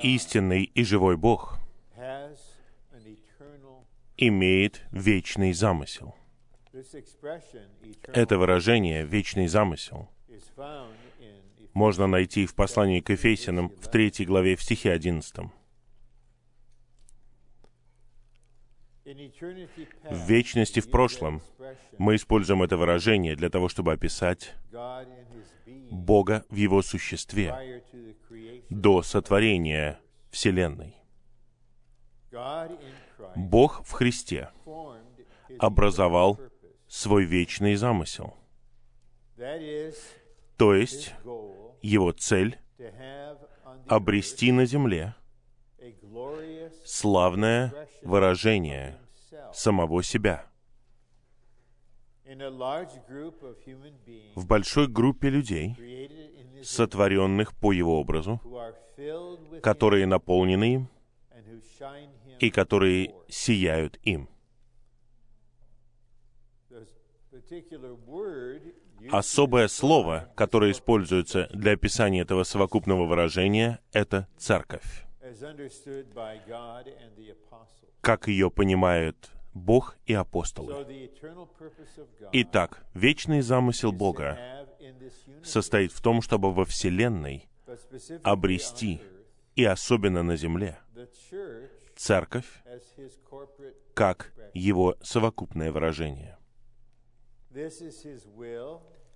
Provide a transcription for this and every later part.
Истинный и живой Бог имеет вечный замысел. Это выражение «вечный замысел» можно найти в послании к Ефесянам в третьей главе в стихе 11. В вечности в прошлом мы используем это выражение для того, чтобы описать Бога в Его существе до сотворения Вселенной. Бог в Христе образовал свой вечный замысел, то есть Его цель обрести на земле славное выражение самого себя. В большой группе людей, сотворенных по Его образу, которые наполнены им и которые сияют им. Особое слово, которое используется для описания этого совокупного выражения, это «церковь», как ее понимают Бог и апостолы. Итак, вечный замысел Бога состоит в том, чтобы во Вселенной обрести, и особенно на земле, церковь как его совокупное выражение.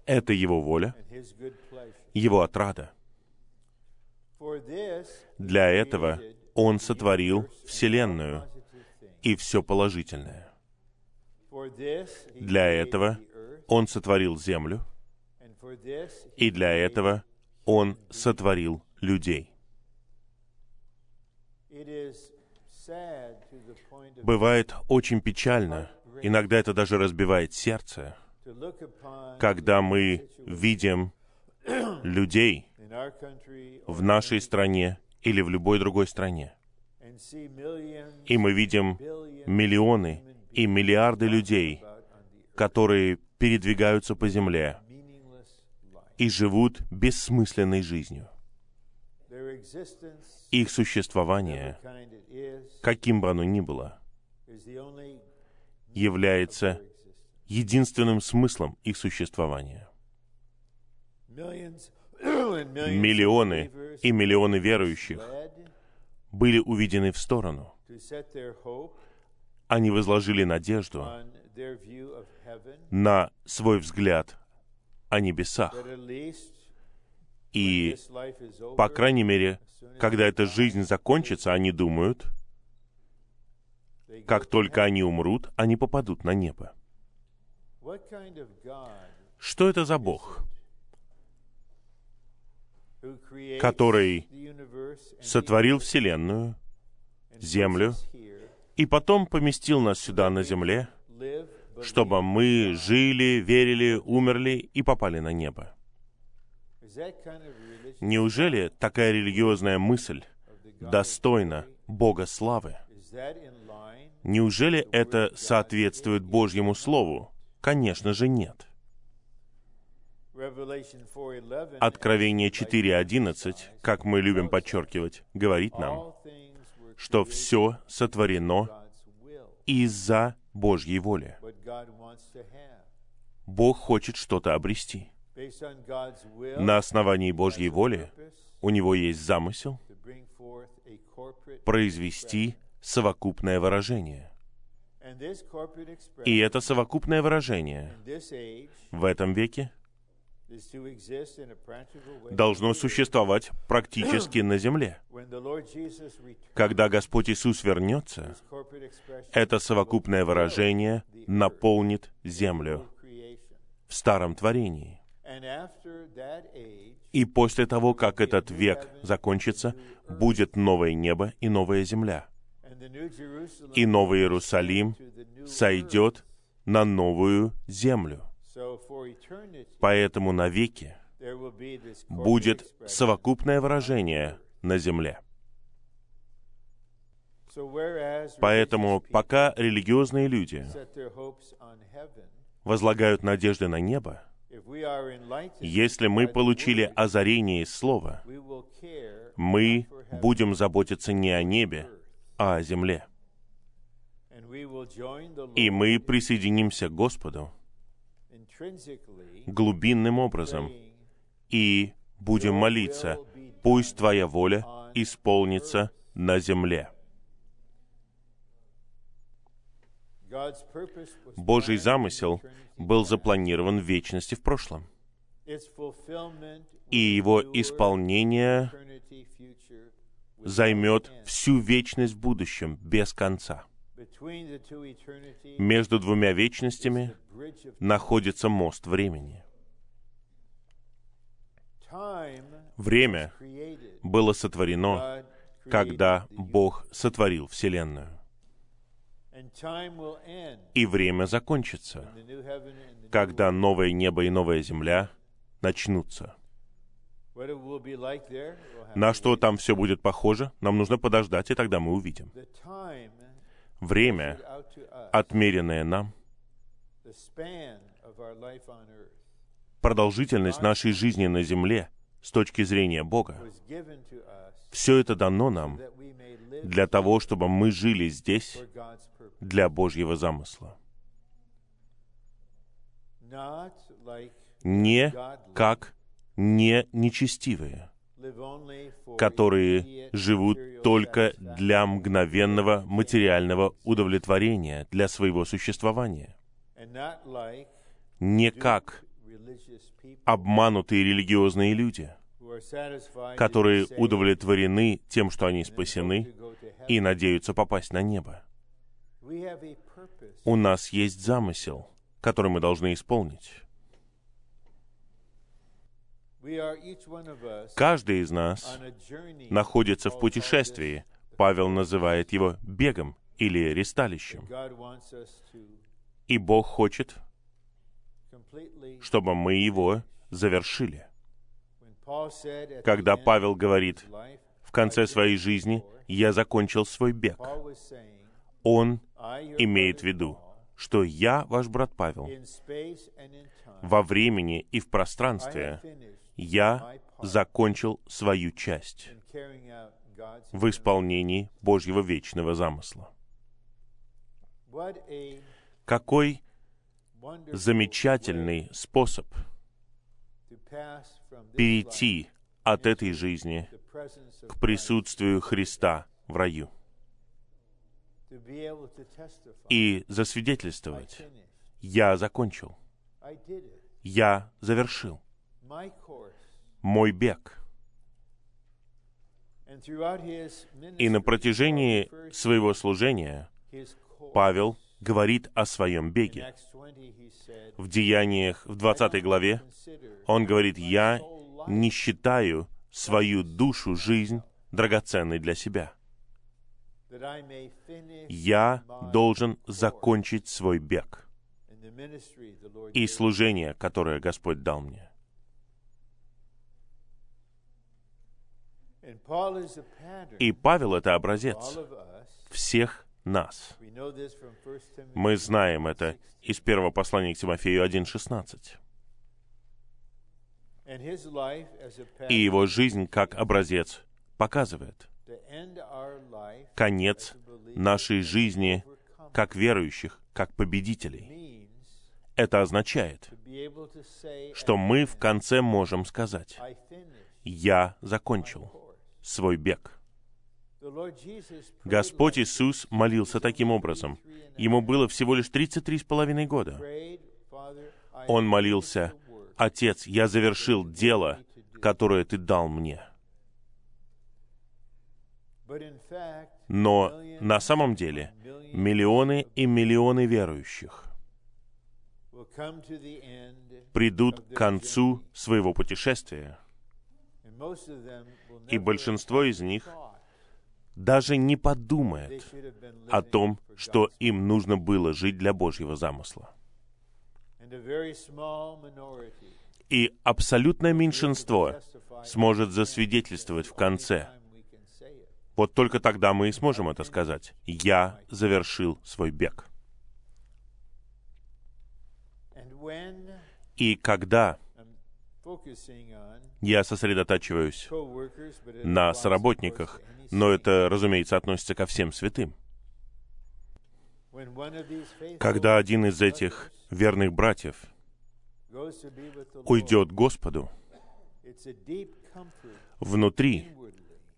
Это его воля, его отрада. Для этого Он сотворил Вселенную и все положительное. Для этого Он сотворил землю, и для этого Он сотворил людей. Бывает очень печально, иногда это даже разбивает сердце, когда мы видим людей в нашей стране или в любой другой стране, и мы видим миллионы и миллиарды людей, которые передвигаются по земле и живут бессмысленной жизнью. Их существование, каким бы оно ни было, является единственным смыслом их существования. Миллионы и миллионы верующих были уведены в сторону. Они возложили надежду на свой взгляд о небесах. И, по крайней мере, когда эта жизнь закончится, они думают, как только они умрут, они попадут на небо. Что это за Бог, который сотворил Вселенную землю, и потом поместил нас сюда на земле, чтобы мы жили, верили, умерли и попали на небо? Неужели такая религиозная мысль достойна? Бога славы? Неужели это соответствует Божьему Слову? Конечно же нет. Revelation 4:11 Откровение as we like to 4.11, emphasize, как мы любим подчеркивать, говорит нам, что все сотворено из-за Божьей воли. Бог хочет что-то обрести. На основании Божьей воли у Него есть замысел произвести совокупное выражение. И это совокупное выражение в этом веке должно существовать практически на земле. Когда Господь Иисус вернется, это совокупное выражение наполнит землю в старом творении. И после того, как этот век закончится, будет новое небо и новая земля. И Новый Иерусалим сойдет на новую землю. Поэтому навеки будет совокупное выражение на земле. Поэтому пока религиозные люди возлагают надежды на небо, Если мы получили озарение из Слова, мы будем заботиться не о небе, а о земле. И мы присоединимся к Господу глубинным образом и будем молиться, пусть Твоя воля исполнится на земле. Божий замысел был запланирован в вечности в прошлом, и его исполнение займет всю вечность в будущем, без конца. Между двумя вечностями находится мост времени. Время было сотворено, когда Бог сотворил Вселенную. И время закончится, когда новое небо и новая земля начнутся. На что там все будет похоже, нам нужно подождать, и тогда мы увидим. Время, отмеренное нам, продолжительность нашей жизни на земле с точки зрения Бога, все это дано нам для того, чтобы мы жили здесь для Божьего замысла. Не как не нечестивые, которые живут только для мгновенного материального удовлетворения, для своего существования. Не как обманутые религиозные люди, которые удовлетворены тем, что они спасены, и надеются попасть на небо. У нас есть замысел, который мы должны исполнить. Каждый из нас находится в путешествии. Павел называет его бегом или ресталищем. И Бог хочет, чтобы мы его завершили. Когда Павел говорит, в конце своей жизни я закончил свой бег, он имеет в виду, что я, ваш брат Павел, во времени и в пространстве я закончил свою часть в исполнении Божьего вечного замысла. Какой замечательный способ перейти от этой жизни к присутствию Христа в раю и засвидетельствовать. Я закончил. Я завершил. Мой бег. И на протяжении своего служения. Павел говорит о своем беге. Acts 20 he said, В Деяниях, в 20 главе, он говорит, «Я не считаю свою душу, жизнь драгоценной для себя. Я должен закончить свой бег и gave me." служение, которое Господь дал мне». И Павел — это образец всех нас. We know this from 1 Timothy Мы знаем это 1:16. из первого послания к Тимофею 1.16. And his life as a pattern И его жизнь как образец показывает конец нашей жизни как верующих, как победителей. Это означает, что мы в конце можем сказать, «Я закончил. Свой бег». Господь Иисус молился таким образом. Ему было всего лишь 33 с половиной года. Он молился, «Отец, я завершил дело, которое Ты дал мне». Но на самом деле миллионы и миллионы верующих придут к концу своего путешествия, и большинство из них даже не подумает о том, что им нужно было жить для Божьего замысла. И абсолютное меньшинство сможет засвидетельствовать в конце. Вот только тогда мы и сможем это сказать. «Я завершил свой бег». И когда я сосредотачиваюсь на соработниках, но это, разумеется, относится ко всем святым. Когда один из этих верных братьев уйдет Господу, внутри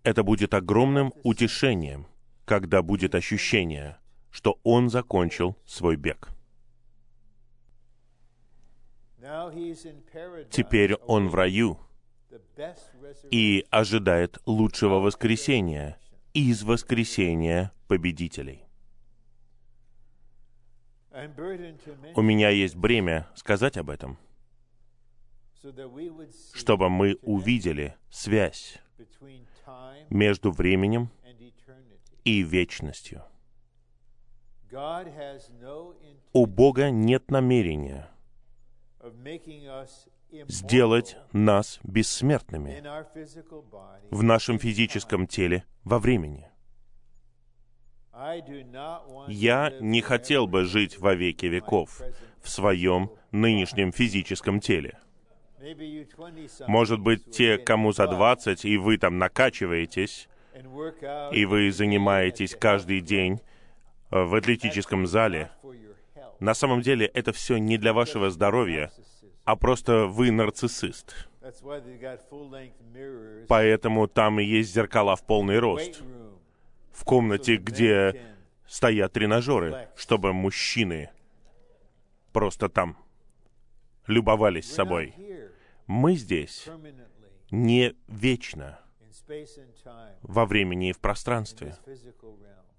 это будет огромным утешением, когда будет ощущение, что он закончил свой бег. Теперь он в раю и ожидает лучшего воскресения из воскресения победителей. У меня есть бремя сказать об этом, чтобы мы увидели связь между временем и вечностью. У Бога нет намерения сделать нас бессмертными в нашем физическом теле во времени. Я не хотел бы жить во веки веков в своем нынешнем физическом теле. Maybe you 20-somethings Может быть, те, кому за buff 20, и вы там накачиваетесь, и вы занимаетесь каждый день э, в атлетическом зале. На самом деле это все не для вашего здоровья, а просто вы нарциссист. Поэтому там и есть зеркала в полный рост, в комнате, где стоят тренажеры, чтобы мужчины просто там любовались собой. Мы здесь не вечно во времени и в пространстве,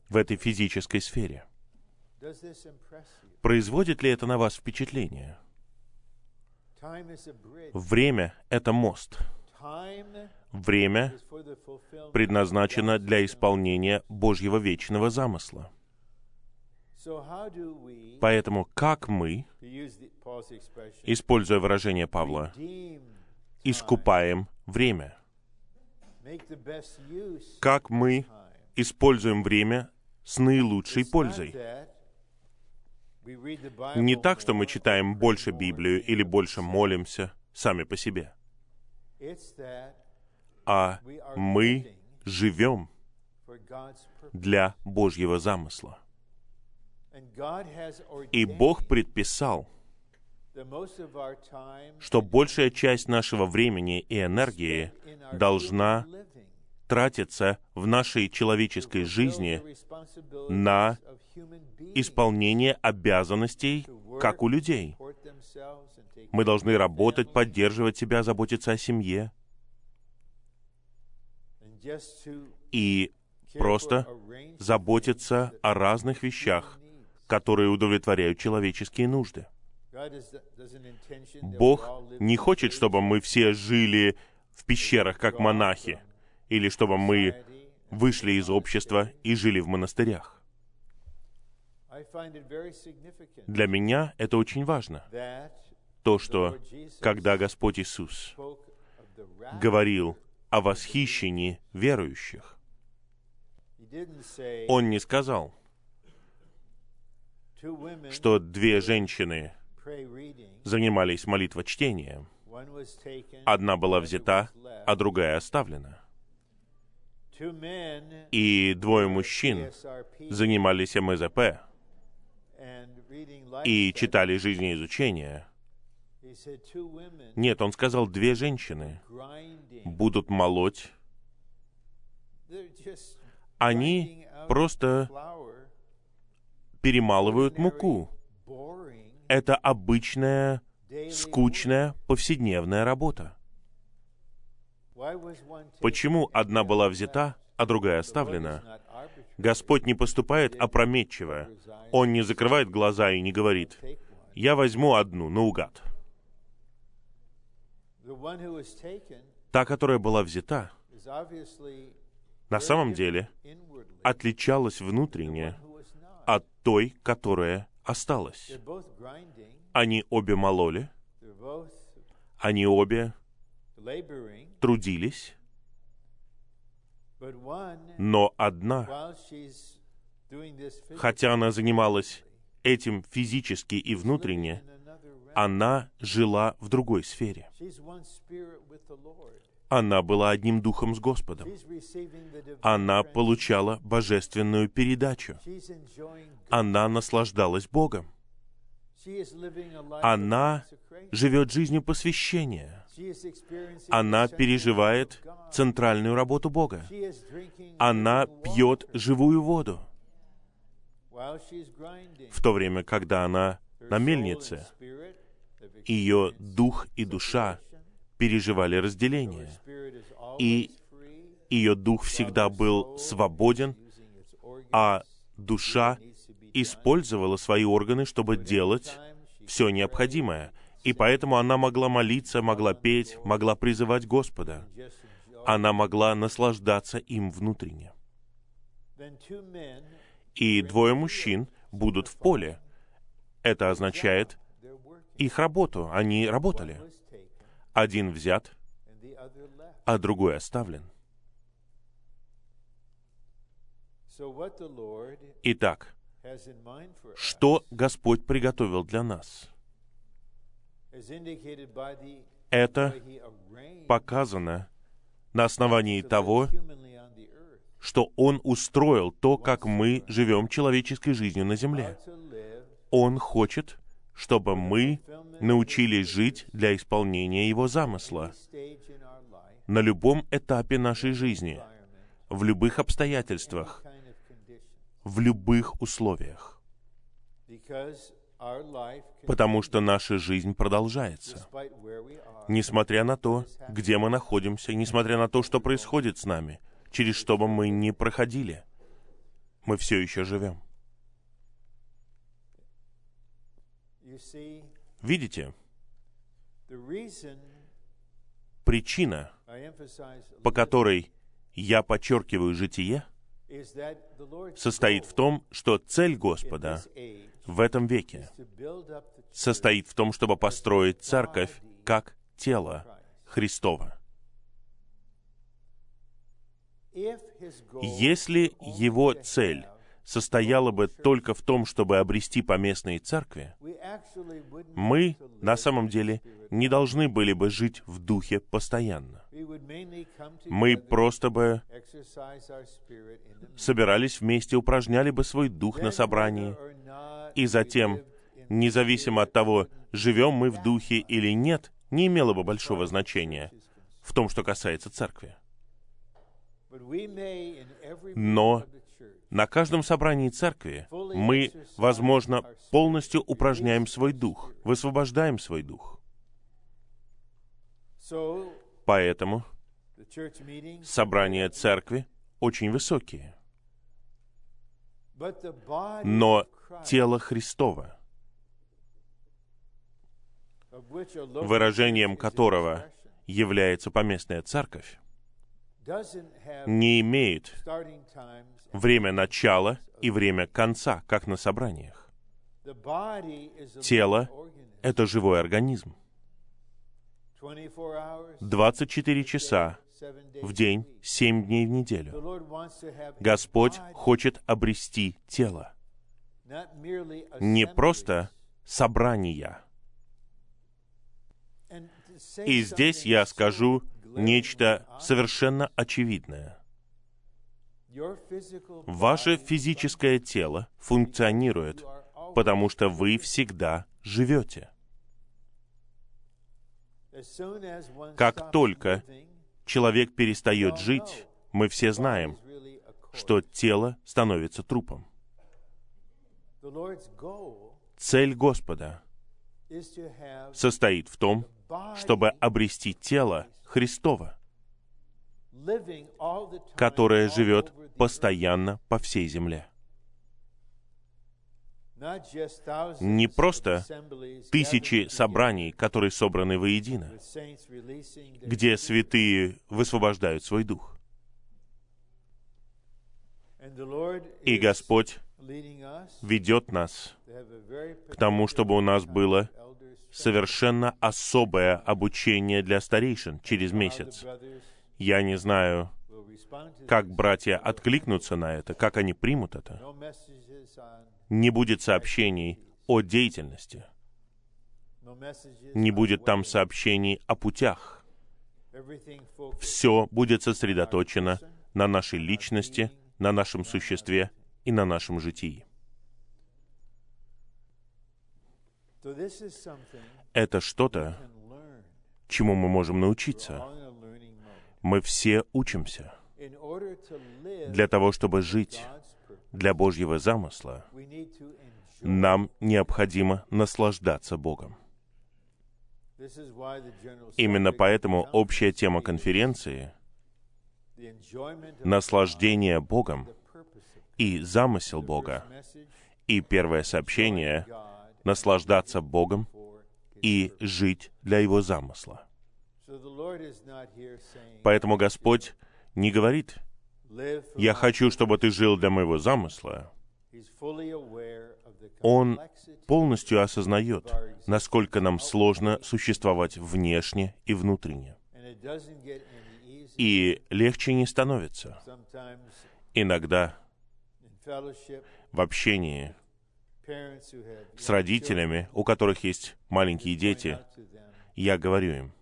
в этой физической сфере. Производит ли это на вас впечатление? Время — это мост. Время предназначено для исполнения Божьего вечного замысла. Поэтому как мы, используя выражение Павла, искупаем время? Как мы используем время с наилучшей пользой? Не так, что мы читаем больше Библию или больше молимся сами по себе, а мы живем для Божьего замысла. И Бог предписал, что большая часть нашего времени и энергии должна тратиться в нашей человеческой жизни на исполнение обязанностей, как у людей. Мы должны работать, поддерживать себя, заботиться о семье и просто заботиться о разных вещах, которые удовлетворяют человеческие нужды. Бог не хочет, чтобы мы все жили в пещерах, как монахи, или чтобы мы вышли из общества и жили в монастырях. Для меня это очень важно. То, что когда Господь Иисус говорил о восхищении верующих, Он не сказал, что две женщины занимались молитвочтением. Одна была взята, а другая оставлена. И двое мужчин занимались МЗП и читали жизнеизучение. Нет, он сказал, две женщины будут молоть. Они просто перемалывают муку. Это обычная, скучная, повседневная работа. Почему одна была взята, а другая оставлена? Господь не поступает опрометчиво. Он не закрывает глаза и не говорит. «Я возьму одну наугад». Та, которая была взята, на самом деле отличалась внутренне от той, которая осталась. Они обе мололи, они обе. Трудились, но одна, хотя она занималась этим физически и внутренне, она жила в другой сфере. Она была одним духом с Господом. Она получала божественную передачу. Она наслаждалась Богом. Она живет жизнью посвящения. Она переживает центральную работу Бога. Она пьет живую воду, в то время, когда она на мельнице. Ее дух и душа переживали разделение. И Ее дух всегда был свободен, а душа использовала свои органы, чтобы делать все необходимое. И поэтому она могла молиться, могла петь, могла призывать Господа. Она могла наслаждаться им внутренне. И двое мужчин будут в поле. Это означает их работу. Они работали. Один взят, а другой оставлен. Итак, что Господь приготовил для нас? Это показано на основании того, что Он устроил то, как мы живем человеческой жизнью на земле. Он хочет, чтобы мы научились жить для исполнения Его замысла на любом этапе нашей жизни, в любых обстоятельствах. В любых условиях. Потому что наша жизнь продолжается. Несмотря на то, где мы находимся, несмотря на то, что происходит с нами, через что бы мы ни проходили, мы все еще живем. Видите, причина, по которой я подчеркиваю житие, состоит в том, что цель Господа в этом веке состоит в том, чтобы построить церковь как тело Христова. Если его цель состояла бы только в том, чтобы обрести поместные церкви, мы на самом деле не должны были бы жить в духе постоянно. Мы просто бы собирались вместе, упражняли бы свой дух на собрании, и затем, независимо от того, живем мы в духе или нет, не имело бы большого значения в том, что касается церкви. Но На каждом собрании церкви мы, возможно, полностью упражняем свой дух, высвобождаем свой дух. Поэтому собрания церкви очень высокие. Но тело Христова, выражением которого является поместная церковь, не имеет время начала и время конца, как на собраниях. Тело. Это живой организм. 24 hours, 24 часа в день, week. 7 дней в неделю. Господь хочет обрести тело, не просто собрания. И здесь я скажу нечто совершенно очевидное. Ваше физическое тело функционирует, потому что вы всегда живете. Как только Человек перестает жить, мы все знаем, что тело становится трупом. Цель Господа состоит в том, чтобы обрести тело Христова, all живет постоянно по всей земле. Не просто Тысячи собраний, которые собраны воедино, где святые высвобождают свой дух. И Господь ведет нас к тому, чтобы у нас было совершенно особое обучение для старейшин через месяц. Я не знаю, как братья откликнутся на это, как они примут это. Не будет сообщений о деятельности. не будет там сообщений о путях. Все будет сосредоточено на нашей личности, на нашем существе и на нашем житии. Это что-то, чему мы можем научиться. Мы все учимся. Для того, чтобы жить для Божьего замысла, нам необходимо наслаждаться Богом. Именно поэтому общая тема конференции наслаждение Богом и замысел Бога. И первое сообщение наслаждаться Богом и жить для Его замысла. Поэтому Господь не говорит, "Live for «Я хочу, чтобы ты жил для моего замысла». Он полностью осознает, насколько нам сложно существовать внешне и внутренне. И легче не становится. Иногда в общении с родителями, у которых есть маленькие дети, я говорю им,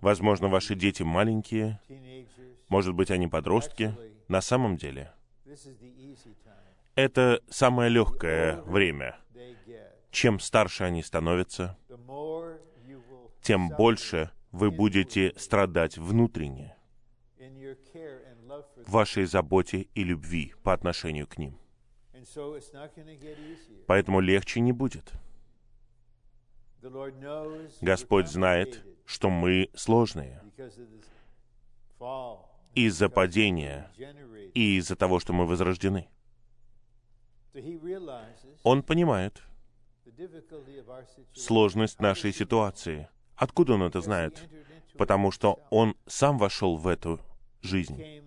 возможно, ваши дети маленькие, может быть, они подростки. На самом деле, это самое легкое время. Чем старше они становятся, тем больше вы будете страдать внутренне в вашей заботе и любви по отношению к ним. Поэтому легче не будет. Господь знает, что мы сложные из-за падения и из-за того, что мы возрождены. Он понимает сложность нашей ситуации. Откуда он это знает? Потому что он сам вошел в эту жизнь.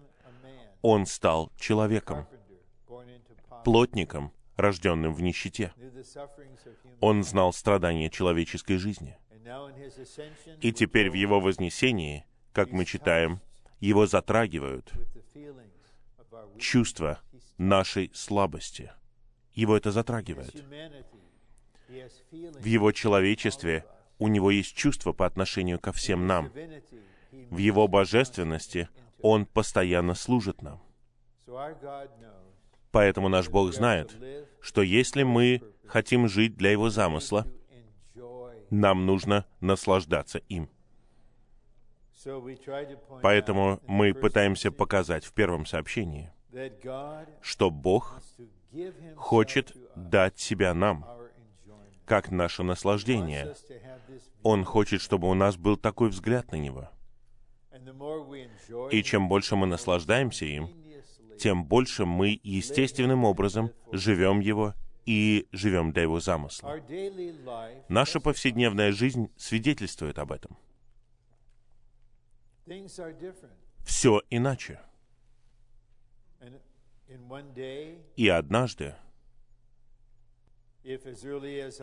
Он стал человеком, плотником, рожденным в нищете. Он знал страдания человеческой жизни. И теперь в его вознесении, как мы читаем, его затрагивают чувства нашей слабости. Его это затрагивает. В его человечестве у него есть чувства по отношению ко всем нам. В его божественности он постоянно служит нам. Поэтому наш Бог знает, что если мы хотим жить для Его замысла, нам нужно наслаждаться им. Поэтому мы пытаемся показать в первом сообщении, что Бог хочет дать себя нам, как наше наслаждение. Он хочет, чтобы у нас был такой взгляд на Него. И чем больше мы наслаждаемся им, тем больше мы естественным образом живем Его и живем для Его замысла. Наша повседневная жизнь свидетельствует об этом. Все иначе. И однажды,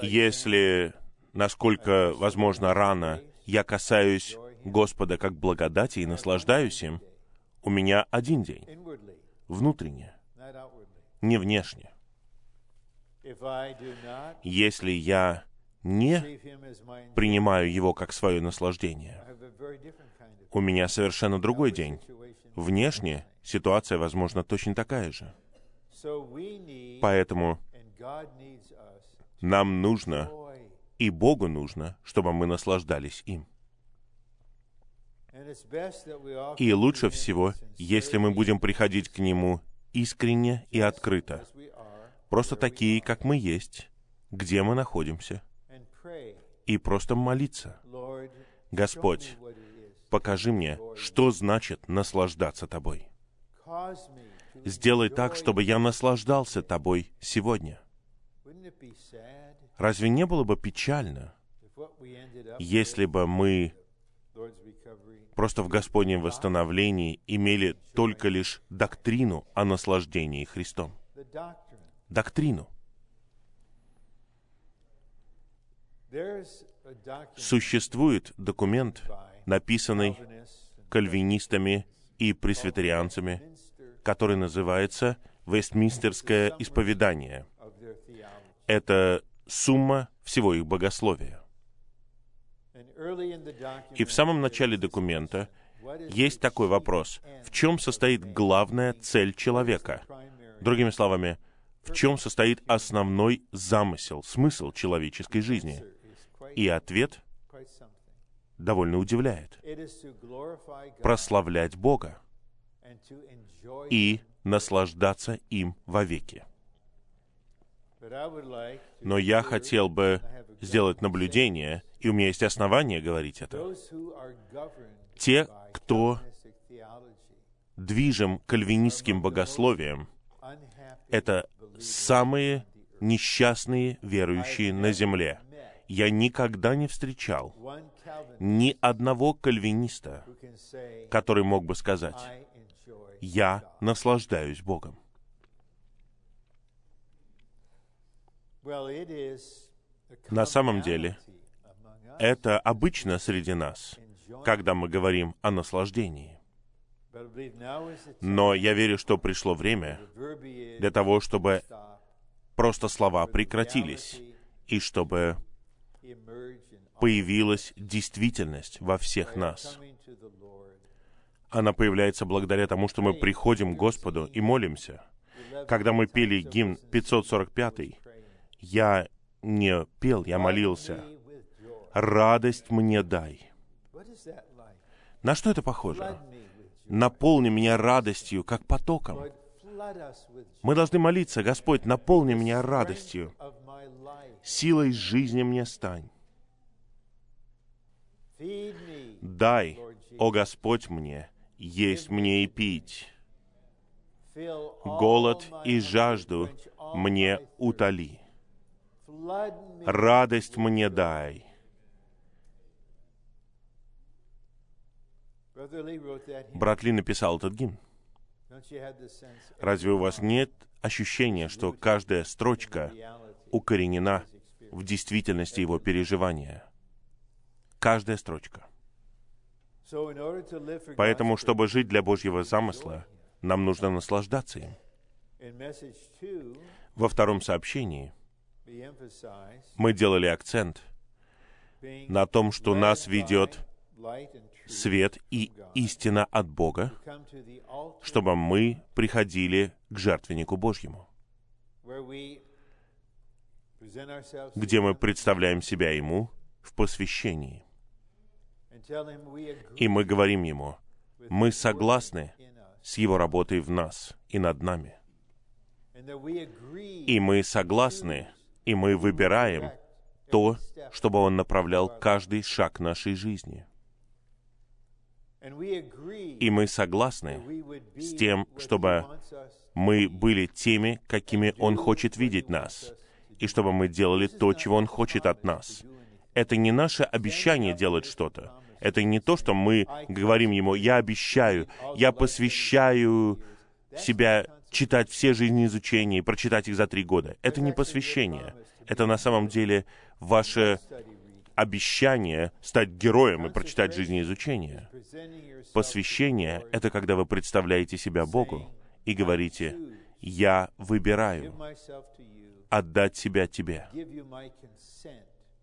если, насколько возможно рано, я касаюсь Господа как благодати и наслаждаюсь им, у меня один день, внутренне, не внешне. Если я не принимаю его как свое наслаждение, у меня совершенно другой день. Внешне ситуация, возможно, точно такая же. Поэтому нам нужно, и Богу нужно, чтобы мы наслаждались им. И лучше всего, если мы будем приходить к Нему искренне и открыто, просто такие, как мы есть, где мы находимся, и просто молиться. Господь, покажи мне, что значит наслаждаться Тобой. Сделай так, чтобы я наслаждался Тобой сегодня. Разве не было бы печально, если бы мы просто в Господнем восстановлении имели только лишь доктрину о наслаждении Христом? Доктрину. Существует документ, написанный кальвинистами и пресвитерианцами, который называется «Вестминстерское исповедание». Это сумма всего их богословия. И в самом начале документа есть такой вопрос. В чем состоит главная цель человека? Другими словами, в чем состоит основной замысел, смысл человеческой жизни? И ответ довольно удивляет. Прославлять Бога и наслаждаться им вовеки. Но я хотел бы сделать наблюдение, и у меня есть основания говорить это. Те, кто движим кальвинистским богословием, это самые несчастные верующие на земле. Я никогда не встречал ни одного кальвиниста, который мог бы сказать, «Я наслаждаюсь Богом». На самом деле, это обычно среди нас, когда мы говорим о наслаждении. Но я верю, что пришло время для того, чтобы просто слова прекратились, и чтобы появилась действительность во всех нас. Она появляется благодаря тому, что мы приходим к Господу и молимся. Когда мы пели гимн 545, я не пел, я молился. «Радость мне дай». На что это похоже? Наполни меня радостью, как потоком. Мы должны молиться, Господь, наполни меня радостью. Силой жизни мне стань. Дай, о Господь, мне, есть мне и пить. Голод и жажду мне утоли. Радость мне дай. Брат Ли написал этот гимн. Разве у вас нет ощущения, что каждая строчка укоренена в действительности его переживания? Каждая строчка. Поэтому, чтобы жить для Божьего замысла, нам нужно наслаждаться им. Во втором сообщении мы делали акцент на том, что нас ведет свет и истина от Бога, чтобы мы приходили к жертвеннику Божьему, где мы представляем себя Ему в посвящении. И мы говорим Ему, мы согласны с Его работой в нас и над нами. И мы согласны, и мы выбираем то, чтобы Он направлял каждый шаг нашей жизни. И мы согласны с тем, чтобы мы были теми, какими Он хочет видеть нас, и чтобы мы делали то, чего Он хочет от нас. Это не наше обещание делать что-то. Это не то, что мы говорим Ему, «Я обещаю, я посвящаю себя читать все жизнеизучения и прочитать их за три года». Это не посвящение. Это на самом деле ваше обещание стать героем и прочитать жизнеизучение. Посвящение — это когда вы представляете себя Богу и говорите, «Я выбираю отдать себя Тебе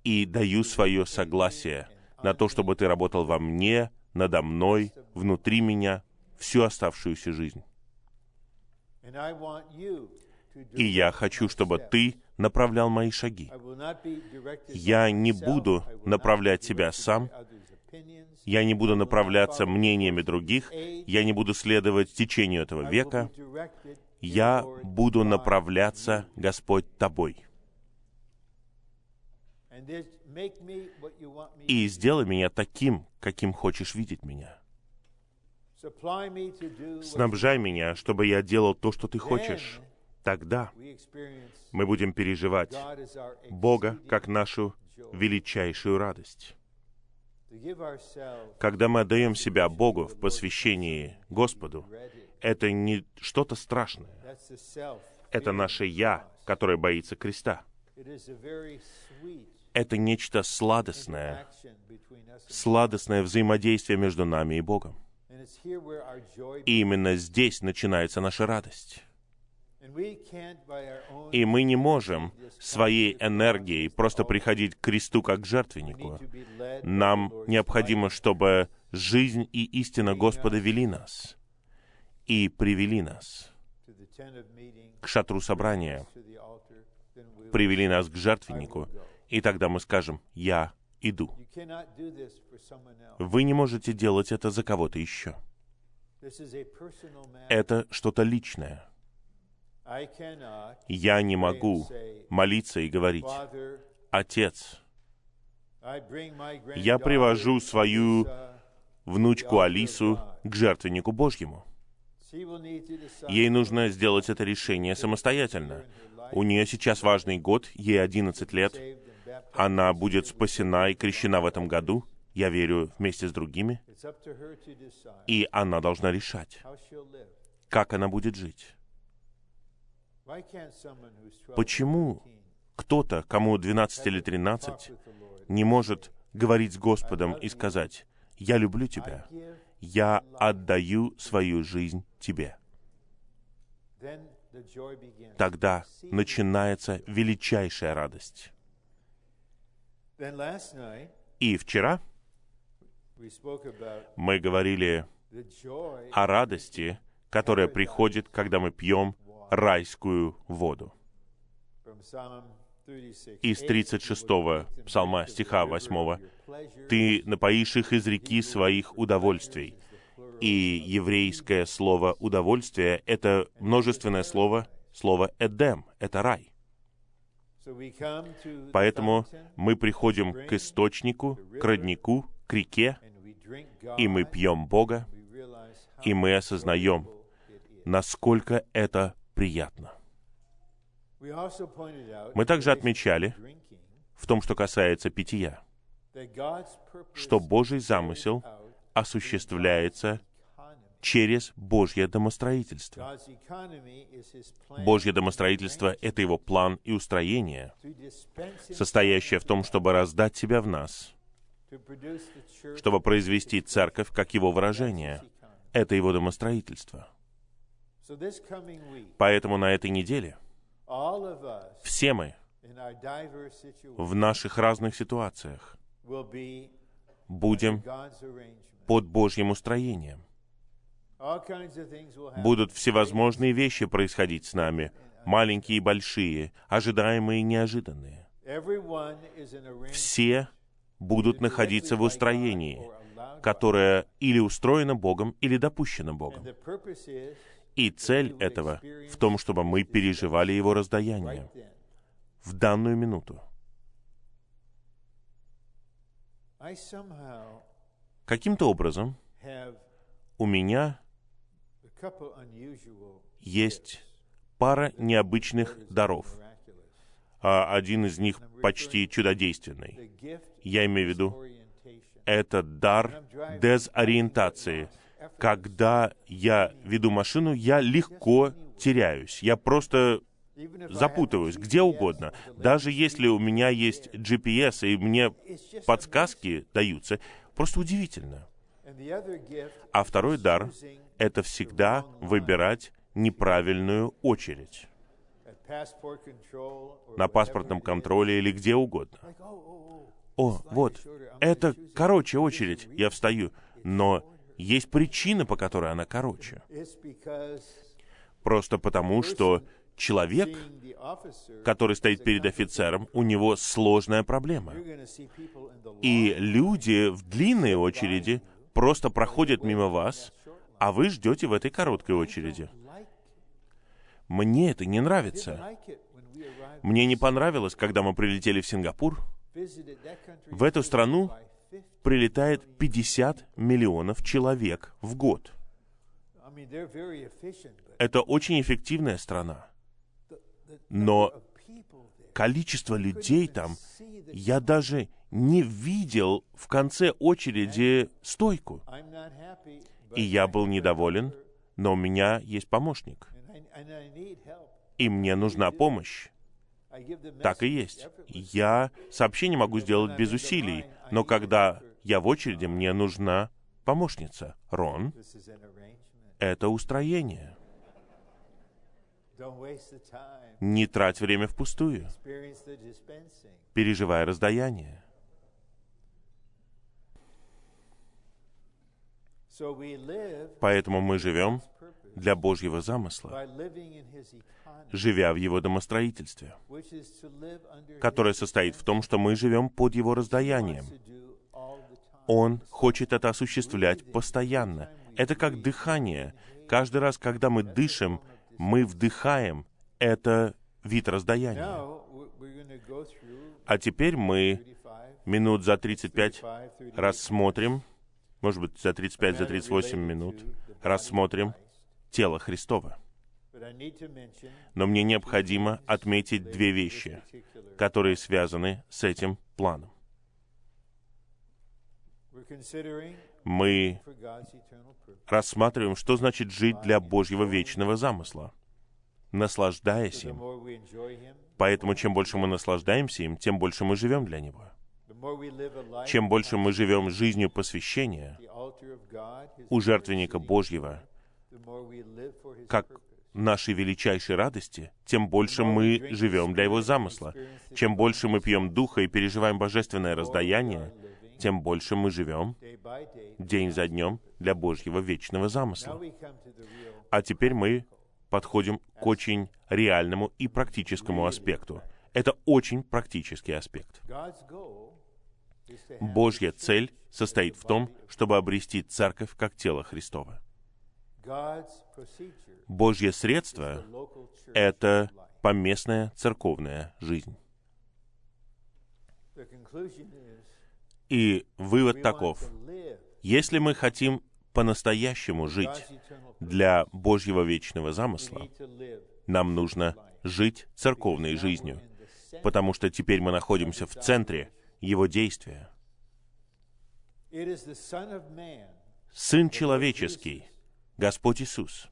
и даю свое согласие на то, чтобы Ты работал во мне, надо мной, внутри меня всю оставшуюся жизнь. И я хочу, чтобы Ты направлял мои шаги. Я не буду направлять себя сам, я не буду направляться мнениями других, я не буду следовать течению этого века, я буду направляться, Господь, Тобой. И сделай меня таким, каким хочешь видеть меня. Снабжай меня, чтобы я делал то, что Ты хочешь тогда мы будем переживать Бога как нашу величайшую радость. Когда мы отдаем себя Богу в посвящении Господу, это не что-то страшное. Это наше «я», которое боится креста. Это нечто сладостное, сладостное взаимодействие между нами и Богом. И именно здесь начинается наша радость. И мы не можем своей энергией просто приходить к кресту как к жертвеннику. Нам необходимо, чтобы жизнь и истина Господа вели нас и привели нас к шатру собрания, привели нас к жертвеннику, и тогда мы скажем, «Я иду». Вы не можете делать это за кого-то еще. Это что-то личное. Я не могу молиться и говорить, «Отец, я привожу свою внучку Алису к жертвеннику Божьему». Ей нужно сделать это решение самостоятельно. У нее сейчас важный год, ей 11 лет. Она будет спасена и крещена в этом году, я верю, вместе с другими. И она должна решать, как она будет жить. Почему кто-то, кому 12 или 13, не может говорить с Господом и сказать, «Я люблю тебя, я отдаю свою жизнь тебе». Тогда начинается величайшая радость. И вчера мы говорили о радости, которая приходит, когда мы пьем райскую воду. Из 36-го псалма, стиха 8 «Ты напоишь их из реки своих удовольствий». И еврейское слово «удовольствие» — это множественное слово, слово «эдем», это рай. Поэтому мы приходим к источнику, к роднику, к реке, и мы пьем Бога, и мы осознаем, насколько это приятно. Мы также отмечали, в том, что касается питья, что Божий замысел осуществляется через Божье домостроительство. Божье домостроительство — это его план и устроение, состоящее в том, чтобы раздать себя в нас, чтобы произвести церковь, как его выражение. Это его домостроительство. Поэтому на этой неделе все мы в наших разных ситуациях будем под Божьим устроением. Будут всевозможные вещи происходить с нами, маленькие и большие, ожидаемые и неожиданные. Все будут находиться в устроении, которое или устроено Богом, или допущено Богом. И цель этого в том, чтобы мы переживали Его раздаяние в данную минуту. Каким-то образом у меня есть пара необычных даров. А один из них почти чудодейственный. Я имею в виду, это дар дезориентации — когда я веду машину, я легко теряюсь. Я просто запутываюсь где угодно. Даже если у меня есть GPS и мне подсказки даются, просто удивительно. А второй дар — это всегда выбирать неправильную очередь на паспортном контроле или где угодно. О, вот, это короче очередь, я встаю, но есть причина, по которой она короче. Просто потому, что человек, который стоит перед офицером, у него сложная проблема. И люди в длинной очереди просто проходят мимо вас, а вы ждете в этой короткой очереди. Мне это не нравится. Мне не понравилось, когда мы прилетели в Сингапур. В эту страну прилетает 50 миллионов человек в год. Это очень эффективная страна. Но количество людей там, я даже не видел в конце очереди стойку. И я был недоволен, но у меня есть помощник. И мне нужна помощь. Так и есть. Я сообщение могу сделать без усилий, но когда я в очереди, мне нужна помощница. Рон, это устроение. Не трать время впустую, переживая раздаяние. Поэтому мы живем для Божьего замысла, живя в Его домостроительстве, которое состоит в том, что мы живем под Его раздаянием. Он хочет это осуществлять постоянно. Это как дыхание. Каждый раз, когда мы дышим, мы вдыхаем. Это вид раздаяния. А теперь мы минут за 35 рассмотрим, может быть, за 35, за 38 минут, рассмотрим тело Христова. Но мне необходимо отметить две вещи, которые связаны с этим планом. Мы рассматриваем, что значит жить для Божьего вечного замысла, наслаждаясь им. Поэтому чем больше мы наслаждаемся им, тем больше мы живем для Него. Чем больше мы живем жизнью посвящения у жертвенника Божьего, как нашей величайшей радости, тем больше мы живем для Его замысла. Чем больше мы пьем Духа и переживаем божественное раздаяние, тем больше мы живем день за днем для Божьего вечного замысла. А теперь мы подходим к очень реальному и практическому аспекту. Это очень практический аспект. Божья цель состоит в том, чтобы обрести церковь как тело Христова. Божье средство — это поместная церковная жизнь. И вывод таков. Если мы хотим по-настоящему жить для Божьего вечного замысла, нам нужно жить церковной жизнью, потому что теперь мы находимся в центре Его действия. Сын человеческий, Господь Иисус,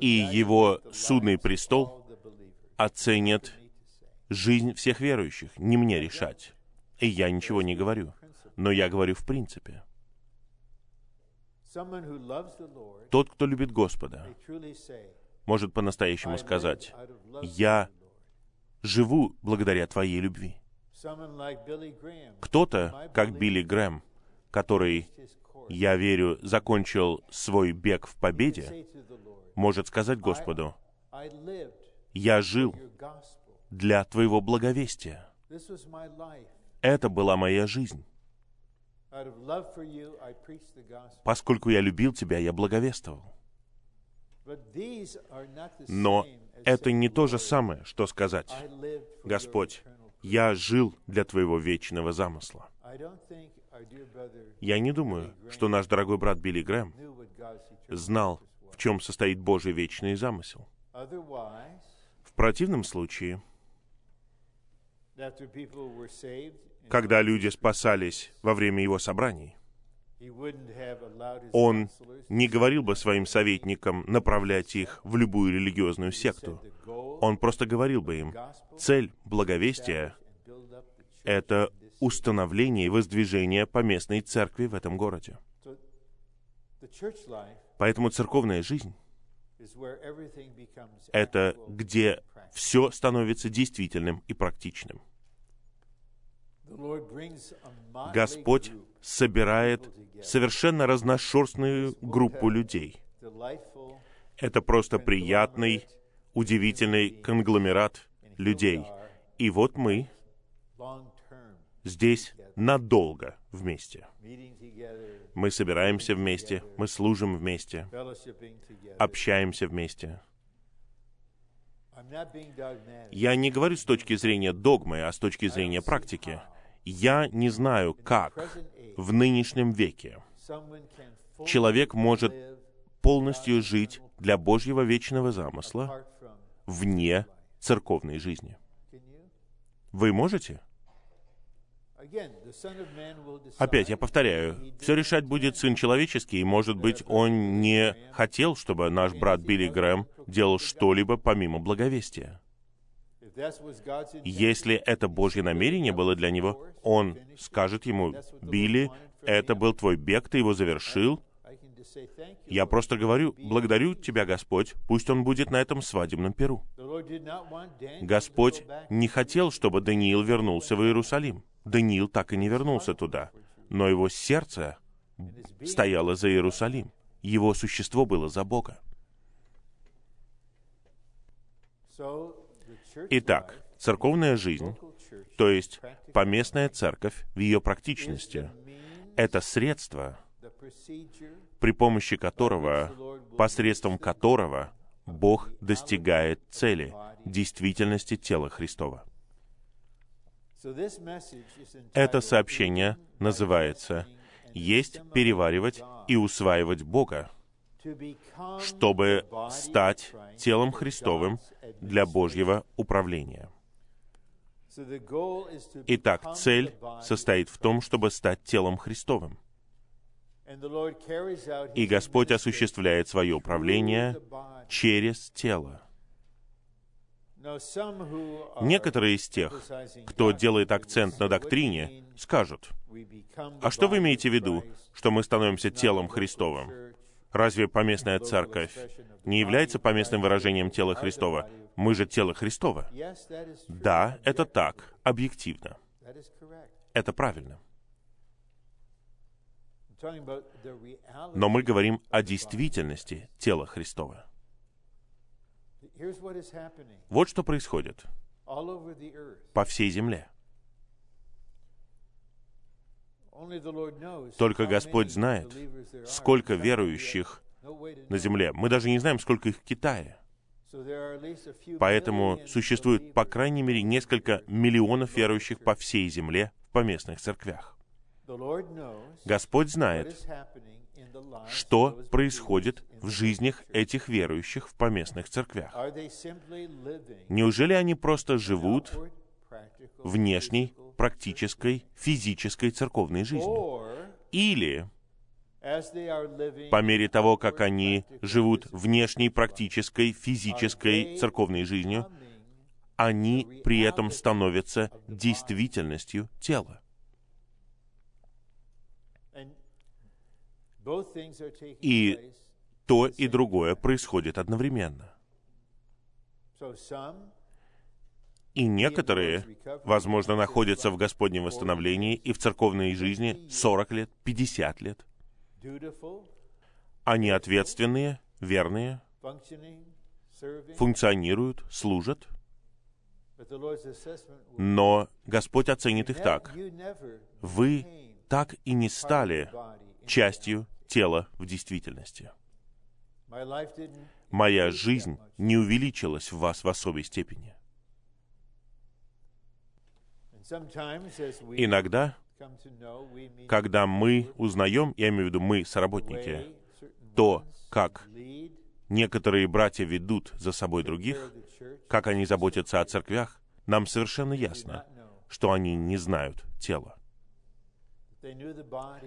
и Его судный престол оценят жизнь всех верующих, не мне решать. И я ничего не говорю, но я говорю в принципе. Тот, кто любит Господа, может по-настоящему сказать, «Я живу благодаря Твоей любви». Кто-то, как Билли Грэм, который, я верю, закончил свой бег в победе, может сказать Господу, «Я жил для Твоего благовестия. Это была моя жизнь. Поскольку я любил Тебя, я благовествовал. Но это не то же самое, что сказать, Господь, я жил для Твоего вечного замысла. Я не думаю, что наш дорогой брат Билли Грэм знал, в чем состоит Божий вечный замысел. В противном случае, когда люди спасались во время его собраний, он не говорил бы своим советникам направлять их в любую религиозную секту. Он просто говорил бы им, цель благовестия — это установление и воздвижение поместной церкви в этом городе. Поэтому церковная жизнь — это где все становится действительным и практичным. Господь собирает совершенно разношерстную группу людей. Это просто приятный, удивительный конгломерат людей. И вот мы здесь надолго вместе. Мы собираемся вместе, мы служим вместе, общаемся вместе. Я не говорю с точки зрения догмы, а с точки зрения практики. Я не знаю, как в нынешнем веке человек может полностью жить для Божьего вечного замысла вне церковной жизни. Вы можете? Опять я повторяю, все решать будет Сын Человеческий, и, может быть, он не хотел, чтобы наш брат Билли Грэм делал что-либо помимо благовестия. Если это Божье намерение было для него, он скажет ему, «Билли, это был твой бег, ты его завершил, Я просто говорю, благодарю Тебя, Господь, пусть он будет на этом свадебном перу. Господь не хотел, чтобы Даниил вернулся в Иерусалим. Даниил так и не вернулся туда. Но его сердце стояло за Иерусалим. Его существо было за Бога. Итак, церковная жизнь, то есть поместная церковь в ее практичности, это средство, при помощи которого, посредством которого Бог достигает цели, действительности тела Христова. Это сообщение называется «Есть переваривать и усваивать Бога», чтобы стать телом Христовым для Божьего управления. Итак, цель состоит в том, чтобы стать телом Христовым. И Господь осуществляет свое управление через тело. Некоторые из тех, кто делает акцент на доктрине, скажут, а что вы имеете в виду, что мы становимся телом Христовым? Разве поместная церковь не является поместным выражением тела Христова? Мы же тело Христова. Да, это так, объективно. Это правильно. Но мы говорим о действительности тела Христова. Вот что происходит по всей земле. Только Господь знает, сколько верующих на земле. Мы даже не знаем, сколько их в Китае. Поэтому существует, по крайней мере, несколько миллионов верующих по всей земле в поместных церквях. Господь знает, что происходит в жизнях этих верующих в поместных церквях. Неужели они просто живут внешней, практической, физической церковной жизнью? Или по мере того, как они живут внешней, практической, физической церковной жизнью, они при этом становятся действительностью тела. И то и другое происходит одновременно. И некоторые, возможно, находятся в Господнем восстановлении и в церковной жизни 40 лет, 50 лет. Они ответственные, верные, функционируют, служат. Но Господь оценит их так. Вы так и не стали частью тела в действительности. Моя жизнь не увеличилась в вас в особой степени. Иногда, когда мы узнаем, я имею в виду мы, соработники, то, как некоторые братья ведут за собой других, как они заботятся о церквях, нам совершенно ясно, что они не знают тела.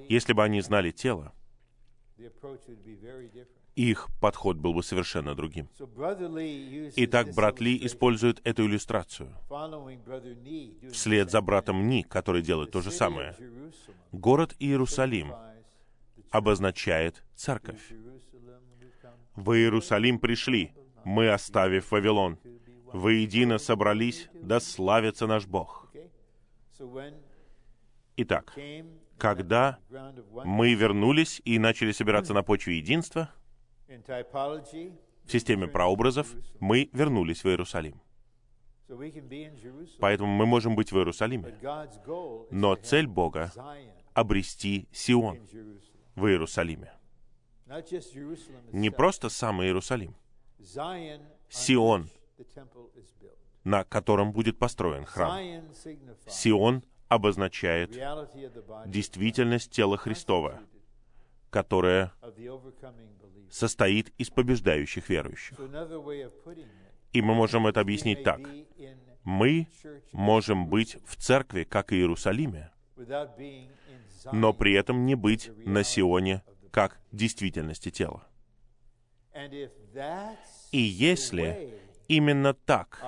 Если бы они знали тело, их подход был бы совершенно другим. Итак, брат Ли использует эту иллюстрацию вслед за братом Ни, который делает то же самое. Город Иерусалим обозначает церковь. В Иерусалим пришли, мы оставив Вавилон. Воедино собрались, да славится наш Бог. Итак, когда мы вернулись и начали собираться на почве единства, в системе прообразов, мы вернулись в Иерусалим. Поэтому мы можем быть в Иерусалиме. Но цель Бога — обрести Сион в Иерусалиме. Не просто сам Иерусалим. Сион, на котором будет построен храм. Сион обозначает действительность тела Христова, которое состоит из побеждающих верующих. И мы можем это объяснить так. Мы можем быть в церкви, как и Иерусалиме, но при этом не быть на Сионе, как действительности тела. И если именно так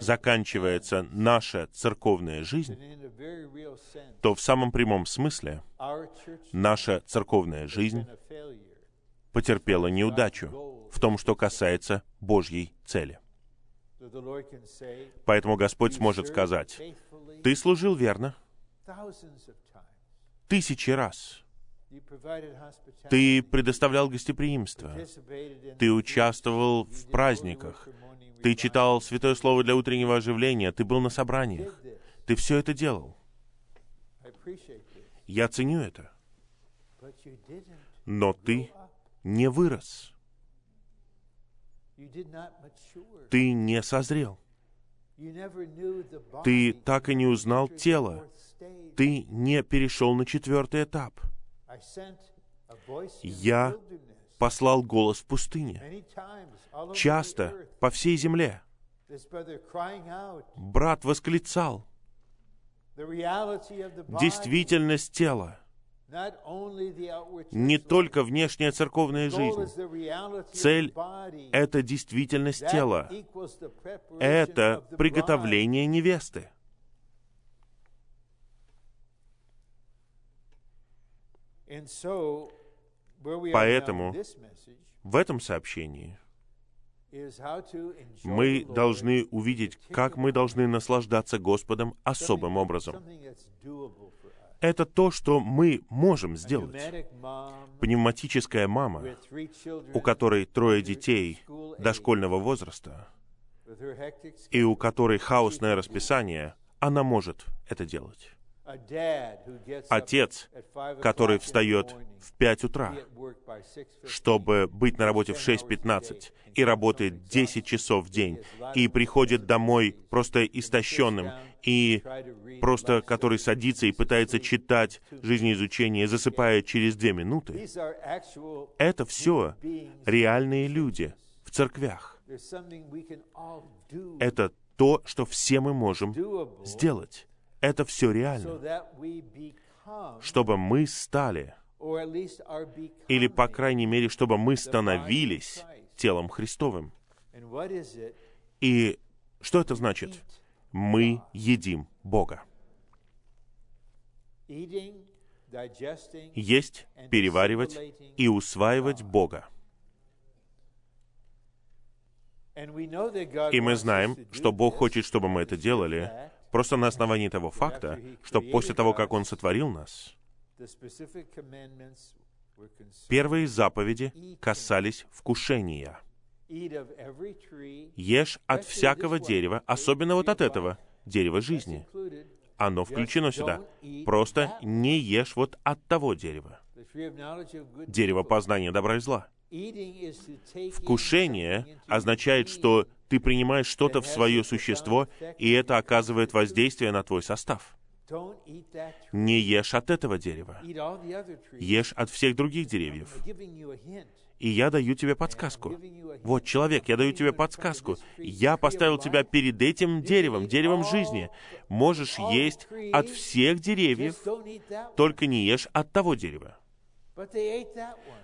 заканчивается наша церковная жизнь, то в самом прямом смысле наша церковная жизнь потерпела неудачу в том, что касается Божьей цели. Поэтому Господь сможет сказать, «Ты служил верно тысячи раз. Ты предоставлял гостеприимство. Ты участвовал в праздниках. Ты читал Святое Слово для утреннего оживления. Ты был на собраниях. Ты все это делал. Я ценю это. Но ты не вырос. Ты не созрел. Ты так и не узнал тело. Ты не перешел на четвертый этап. Я послал голос в пустыне. Часто по всей земле. Брат восклицал. Действительность тела не только внешняя церковная жизнь. Цель — это действительность тела. Это приготовление невесты. Поэтому в этом сообщении мы должны увидеть, как мы должны наслаждаться Господом особым образом. Это то, что мы можем сделать. Пневматическая мама, у которой трое детей дошкольного возраста, и у которой хаосное расписание, она может это делать. Отец, который встает в 5 утра, чтобы быть на работе в 6.15 и работает 10 часов в день, и приходит домой просто истощенным, и просто который садится и пытается читать жизнеизучение, засыпает через две минуты, это все реальные люди в церквях. Это то, что все мы можем сделать это все реально, чтобы мы стали, или, по крайней мере, чтобы мы становились телом Христовым. И что это значит? Мы едим Бога. Есть, переваривать и усваивать Бога. И мы знаем, что Бог хочет, чтобы мы это делали, Просто на основании того факта, что после того, как Он сотворил нас, первые заповеди касались вкушения. Ешь от всякого дерева, особенно вот от этого, дерева жизни. Оно включено сюда. Просто не ешь вот от того дерева. Дерево познания добра и зла. Вкушение означает, что ты принимаешь что-то в свое существо, и это оказывает воздействие на твой состав. Не ешь от этого дерева. Ешь от всех других деревьев. И я даю тебе подсказку. Вот, человек, я даю тебе подсказку. Я поставил тебя перед этим деревом, деревом жизни. Можешь есть от всех деревьев, только не ешь от того дерева.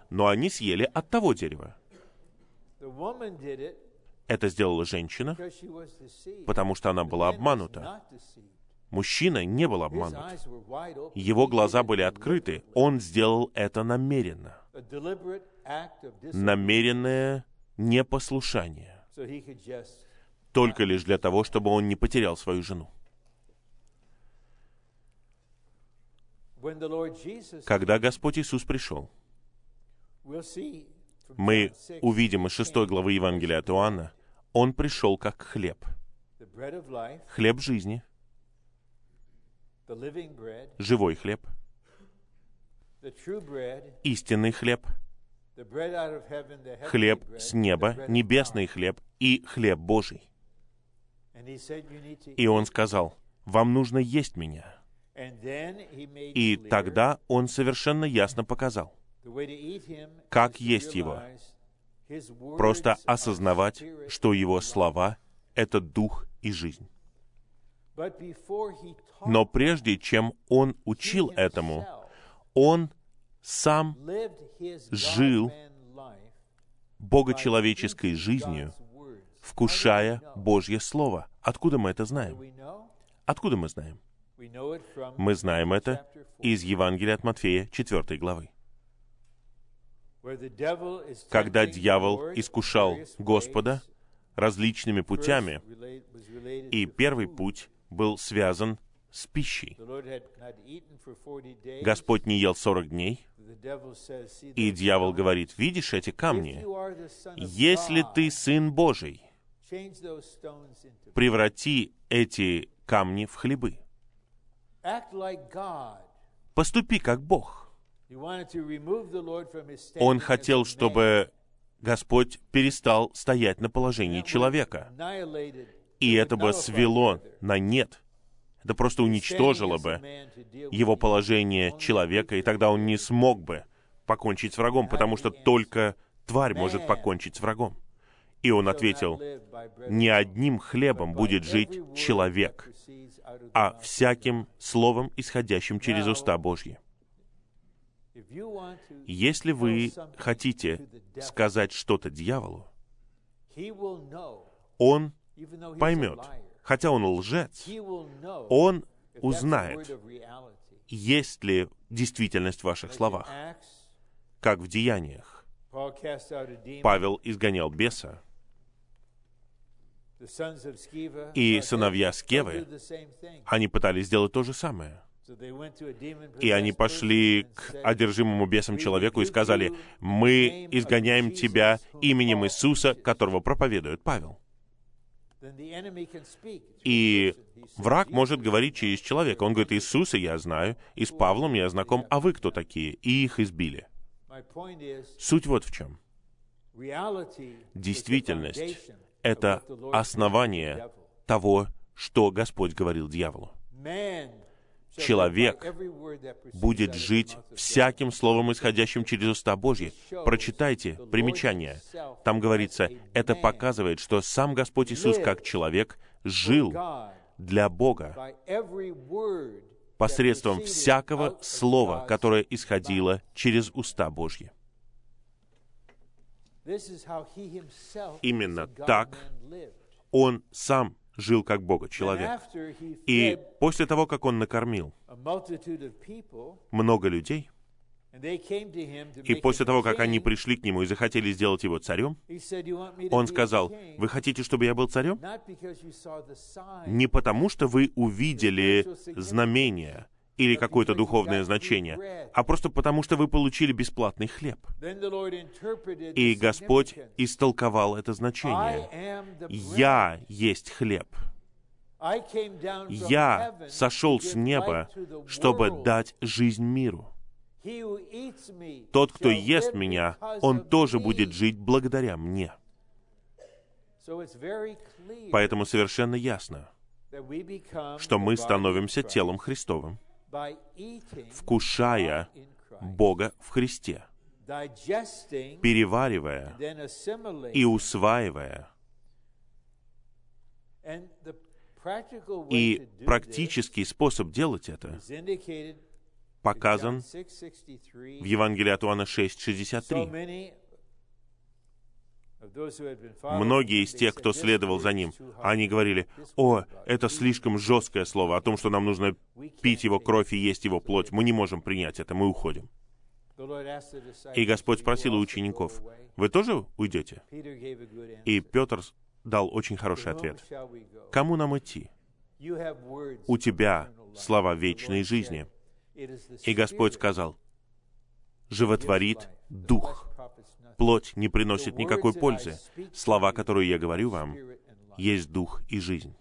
Но они съели от того дерева. Это сделала женщина, потому что она была обманута. Мужчина не был обманут. Его глаза были открыты. Он сделал это намеренно. Намеренное непослушание. Только лишь для того, чтобы он не потерял свою жену. Когда Господь Иисус пришел, мы увидим из шестой главы Евангелия от Иоанна, Он пришел как хлеб. Хлеб жизни, живой хлеб, истинный хлеб, хлеб с неба, небесный хлеб и хлеб Божий. И Он сказал, вам нужно есть меня. И тогда Он совершенно ясно показал, как есть Его. Просто осознавать, что Его слова — это дух и жизнь. Но прежде чем Он учил этому, Он сам жил богочеловеческой жизнью, вкушая Божье Слово. Откуда мы это знаем? Откуда мы знаем? Мы знаем это из Евангелия от Матфея, 4 главы. Когда дьявол искушал Господа различными путями, и первый путь был связан с пищей. Господь не ел сорок дней, и дьявол говорит, видишь эти камни? Если ты Сын Божий, преврати эти камни в хлебы. Поступи как Бог. Он хотел, чтобы Господь перестал стоять на положении человека. И это бы свело на нет. Это просто уничтожило бы его положение человека, и тогда он не смог бы покончить с врагом, потому что только тварь может покончить с врагом. И он ответил, «Не одним хлебом будет жить человек, а всяким словом, исходящим через уста Божьи». Если вы хотите сказать что-то дьяволу, он поймет, хотя он лжец, он узнает, есть ли действительность в ваших словах, как в деяниях. Павел изгонял беса, и сыновья Скевы, они пытались сделать то же самое. И они пошли к одержимому бесом человеку и сказали, «Мы изгоняем тебя именем Иисуса, которого проповедует Павел». И враг может говорить через человека. Он говорит, Иисуса я знаю, и с Павлом я знаком, а вы кто такие? И их избили. Суть вот в чем. Действительность — это основание того, что Господь говорил дьяволу человек будет жить всяким словом, исходящим через уста Божьи. Прочитайте примечание. Там говорится, это показывает, что сам Господь Иисус как человек жил для Бога посредством всякого слова, которое исходило через уста Божьи. Именно так он сам жил как Бога человек. И после того, как он накормил много людей, и после того, как они пришли к нему и захотели сделать его царем, он сказал, «Вы хотите, чтобы я был царем? Не потому, что вы увидели знамение, или какое-то духовное значение, а просто потому, что вы получили бесплатный хлеб. И Господь истолковал это значение. «Я есть хлеб». Я сошел с неба, чтобы дать жизнь миру. Тот, кто ест меня, он тоже будет жить благодаря мне. Поэтому совершенно ясно, что мы становимся телом Христовым, вкушая Бога в Христе, переваривая и усваивая. И практический способ делать это показан в Евангелии от Иоанна 6:63. Многие из тех, кто следовал за ним, они говорили, «О, это слишком жесткое слово о том, что нам нужно пить его кровь и есть его плоть. Мы не можем принять это, мы уходим». И Господь спросил у учеников, «Вы тоже уйдете?» И Петр дал очень хороший ответ. «Кому нам идти? У тебя слова вечной жизни». И Господь сказал, «Животворит Дух, плоть не приносит никакой пользы. Слова, которые я говорю вам, есть дух и жизнь.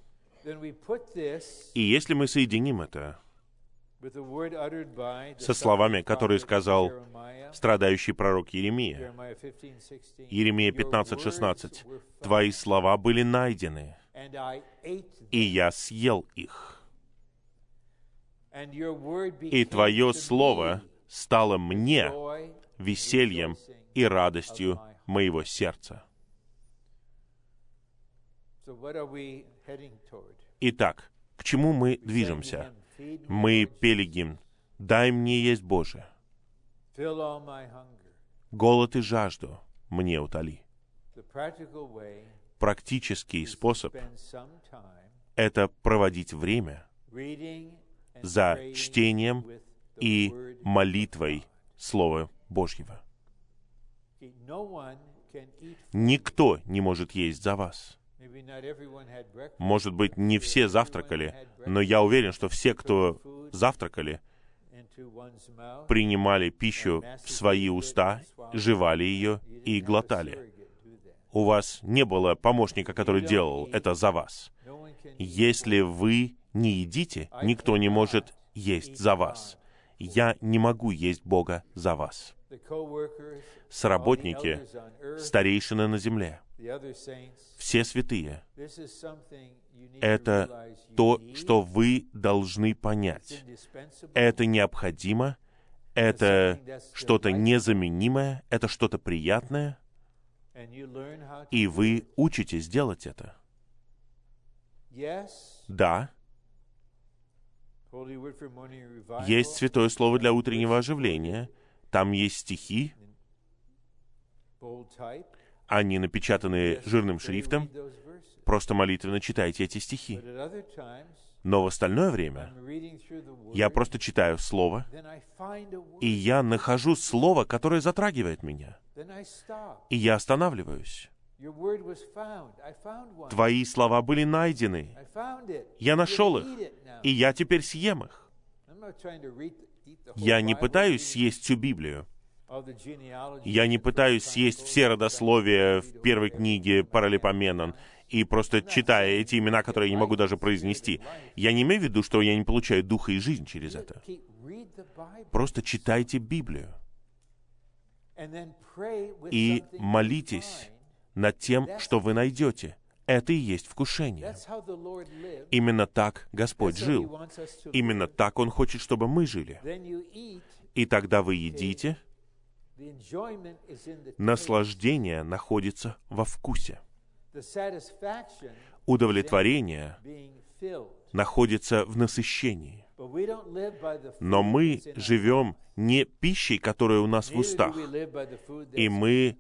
И если мы соединим это со словами, которые сказал страдающий пророк Еремия, Еремия 15:16, «Твои слова были найдены, и я съел их, и Твое слово стало мне весельем и радостью моего сердца. Итак, к чему мы движемся? Мы пели гимн «Дай мне есть Боже». Голод и жажду мне утоли. Практический способ — это проводить время за чтением и молитвой Слова Божьего. Никто не может есть за вас. Может быть, не все завтракали, но я уверен, что все, кто завтракали, принимали пищу в свои уста, жевали ее и глотали. У вас не было помощника, который делал это за вас. Если вы не едите, никто не может есть за вас. Я не могу есть Бога за вас. Сработники, старейшины на земле, все святые. Это то, что вы должны понять. Это необходимо, это что-то незаменимое, это что-то приятное, и вы учитесь делать это. Да, есть Святое Слово для утреннего оживления. Там есть стихи, они напечатаны жирным шрифтом. Просто молитвенно читайте эти стихи. Но в остальное время я просто читаю Слово, и я нахожу Слово, которое затрагивает меня. И я останавливаюсь. Твои слова были найдены. Я нашел их, и я теперь съем их. Я не пытаюсь съесть всю Библию. Я не пытаюсь съесть все родословия в первой книге Паралипоменон и просто читая эти имена, которые я не могу даже произнести. Я не имею в виду, что я не получаю духа и жизнь через это. Просто читайте Библию. И молитесь над тем, что вы найдете. Это и есть вкушение. Именно так Господь жил. Именно так Он хочет, чтобы мы жили. И тогда вы едите, Наслаждение находится во вкусе. Удовлетворение находится в насыщении. Но мы живем не пищей, которая у нас в устах, и мы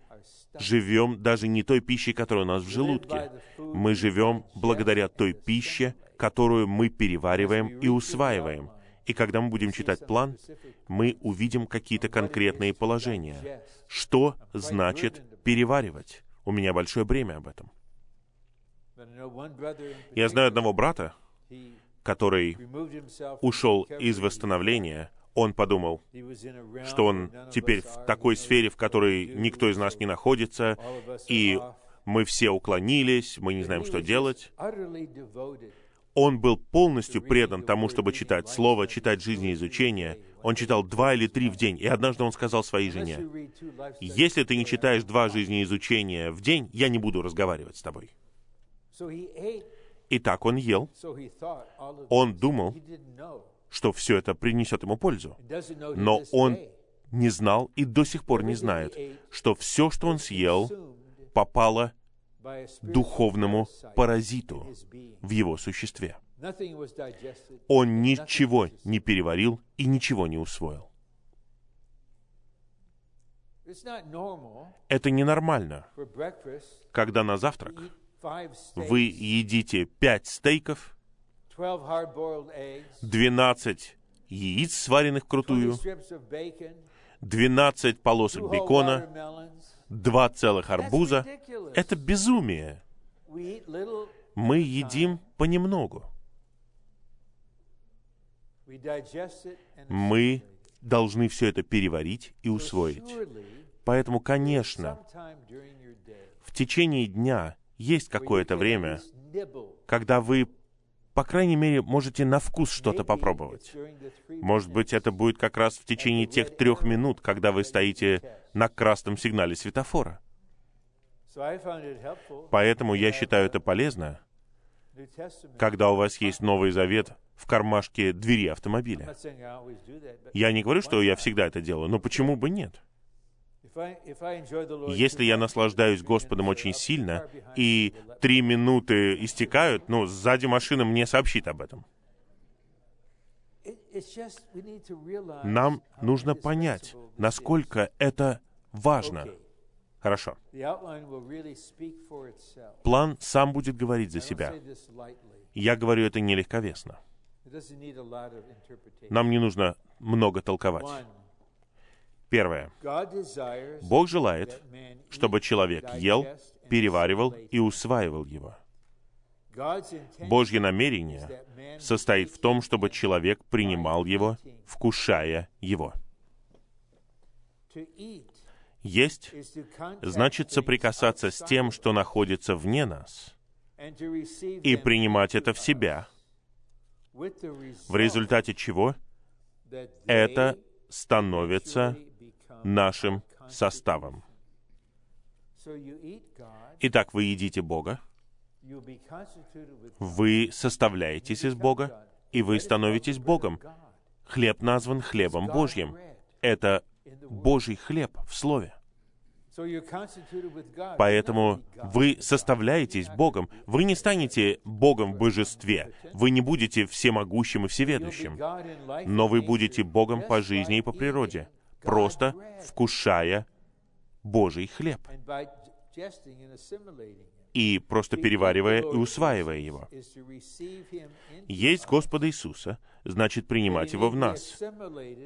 живем даже не той пищей, которая у нас в желудке. Мы живем благодаря той пище, которую мы перевариваем и усваиваем. И когда мы будем читать план, мы увидим какие-то конкретные положения. Что значит переваривать? У меня большое бремя об этом. Я знаю одного брата, который ушел из восстановления, он подумал, что он теперь в такой сфере, в которой никто из нас не находится, и мы все уклонились, мы не знаем, что делать он был полностью предан тому, чтобы читать Слово, читать жизнеизучение. Он читал два или три в день. И однажды он сказал своей жене, «Если ты не читаешь два жизнеизучения в день, я не буду разговаривать с тобой». И так он ел. Он думал, что все это принесет ему пользу. Но он не знал и до сих пор не знает, что все, что он съел, попало духовному паразиту в его существе. Он ничего не переварил и ничего не усвоил. Это ненормально, когда на завтрак вы едите пять стейков, 12 яиц, сваренных вкрутую, 12 полосок бекона, два целых арбуза — это безумие. Мы едим понемногу. Мы должны все это переварить и усвоить. Поэтому, конечно, в течение дня есть какое-то время, когда вы по крайней мере, можете на вкус что-то попробовать. Может быть, это будет как раз в течение тех трех минут, когда вы стоите на красном сигнале светофора. Поэтому я считаю это полезно, когда у вас есть Новый Завет в кармашке двери автомобиля. Я не говорю, что я всегда это делаю, но почему бы нет? Если я наслаждаюсь Господом очень сильно, и три минуты истекают, ну, сзади машина мне сообщит об этом. Нам нужно понять, насколько это важно. Хорошо. План сам будет говорить за себя. Я говорю это нелегковесно. Нам не нужно много толковать. Первое. Бог желает, чтобы человек ел, переваривал и усваивал его. Божье намерение состоит в том, чтобы человек принимал его, вкушая его. Есть значит соприкасаться с тем, что находится вне нас, и принимать это в себя, в результате чего это становится нашим составом. Итак, вы едите Бога, вы составляетесь из Бога, и вы становитесь Богом. Хлеб назван хлебом Божьим. Это. Божий хлеб в Слове. Поэтому вы составляетесь Богом. Вы не станете Богом в божестве. Вы не будете всемогущим и всеведущим. Но вы будете Богом по жизни и по природе, просто вкушая Божий хлеб и просто переваривая и усваивая его. Есть Господа Иисуса, значит принимать Его в нас,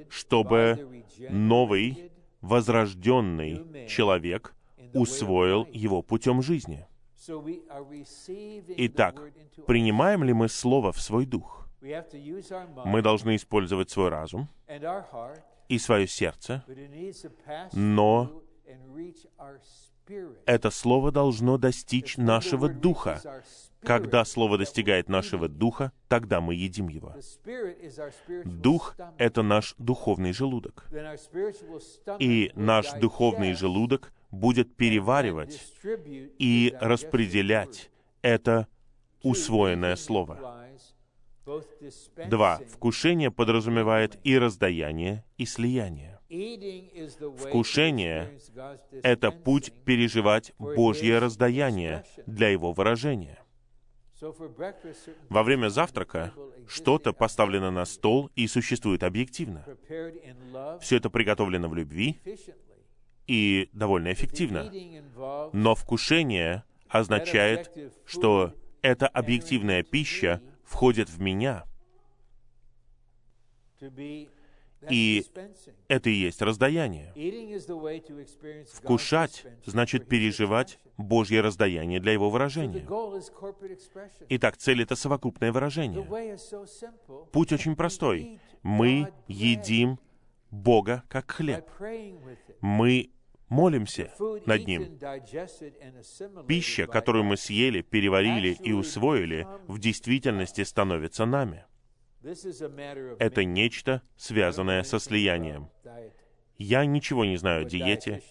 чтобы новый, возрожденный человек усвоил Его путем жизни. Итак, принимаем ли мы Слово в свой дух? Мы должны использовать свой разум и свое сердце. Но. Это Слово должно достичь нашего духа. Когда Слово достигает нашего духа, тогда мы едим его. Дух это наш духовный желудок. И наш духовный желудок будет переваривать и распределять это усвоенное слово. Два. Вкушение подразумевает и раздаяние, и слияние. Вкушение — это путь переживать Божье раздаяние для Его выражения. Во время завтрака что-то поставлено на стол и существует объективно. Все это приготовлено в любви и довольно эффективно. Но вкушение означает, что эта объективная пища входит в меня, и это и есть раздаяние. Вкушать значит переживать Божье раздаяние для Его выражения. Итак, цель — это совокупное выражение. Путь очень простой. Мы едим Бога как хлеб. Мы молимся над Ним. Пища, которую мы съели, переварили и усвоили, в действительности становится нами. Это нечто, связанное со слиянием. Я ничего не знаю о диете,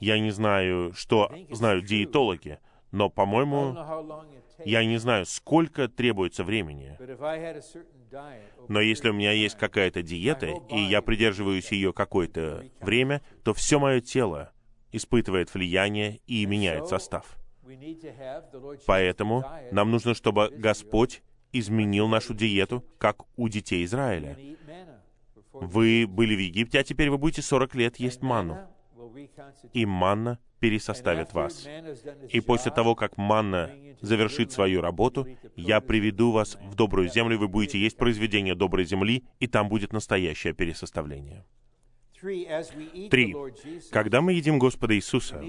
я не знаю, что знают диетологи, но, по-моему, я не знаю, сколько требуется времени. Но если у меня есть какая-то диета, и я придерживаюсь ее какое-то время, то все мое тело испытывает влияние и меняет состав. Поэтому нам нужно, чтобы Господь изменил нашу диету, как у детей Израиля. Вы были в Египте, а теперь вы будете 40 лет есть манну. И манна пересоставит вас. И после того, как манна завершит свою работу, я приведу вас в добрую землю, вы будете есть произведение доброй земли, и там будет настоящее пересоставление. Три. Когда мы едим Господа Иисуса,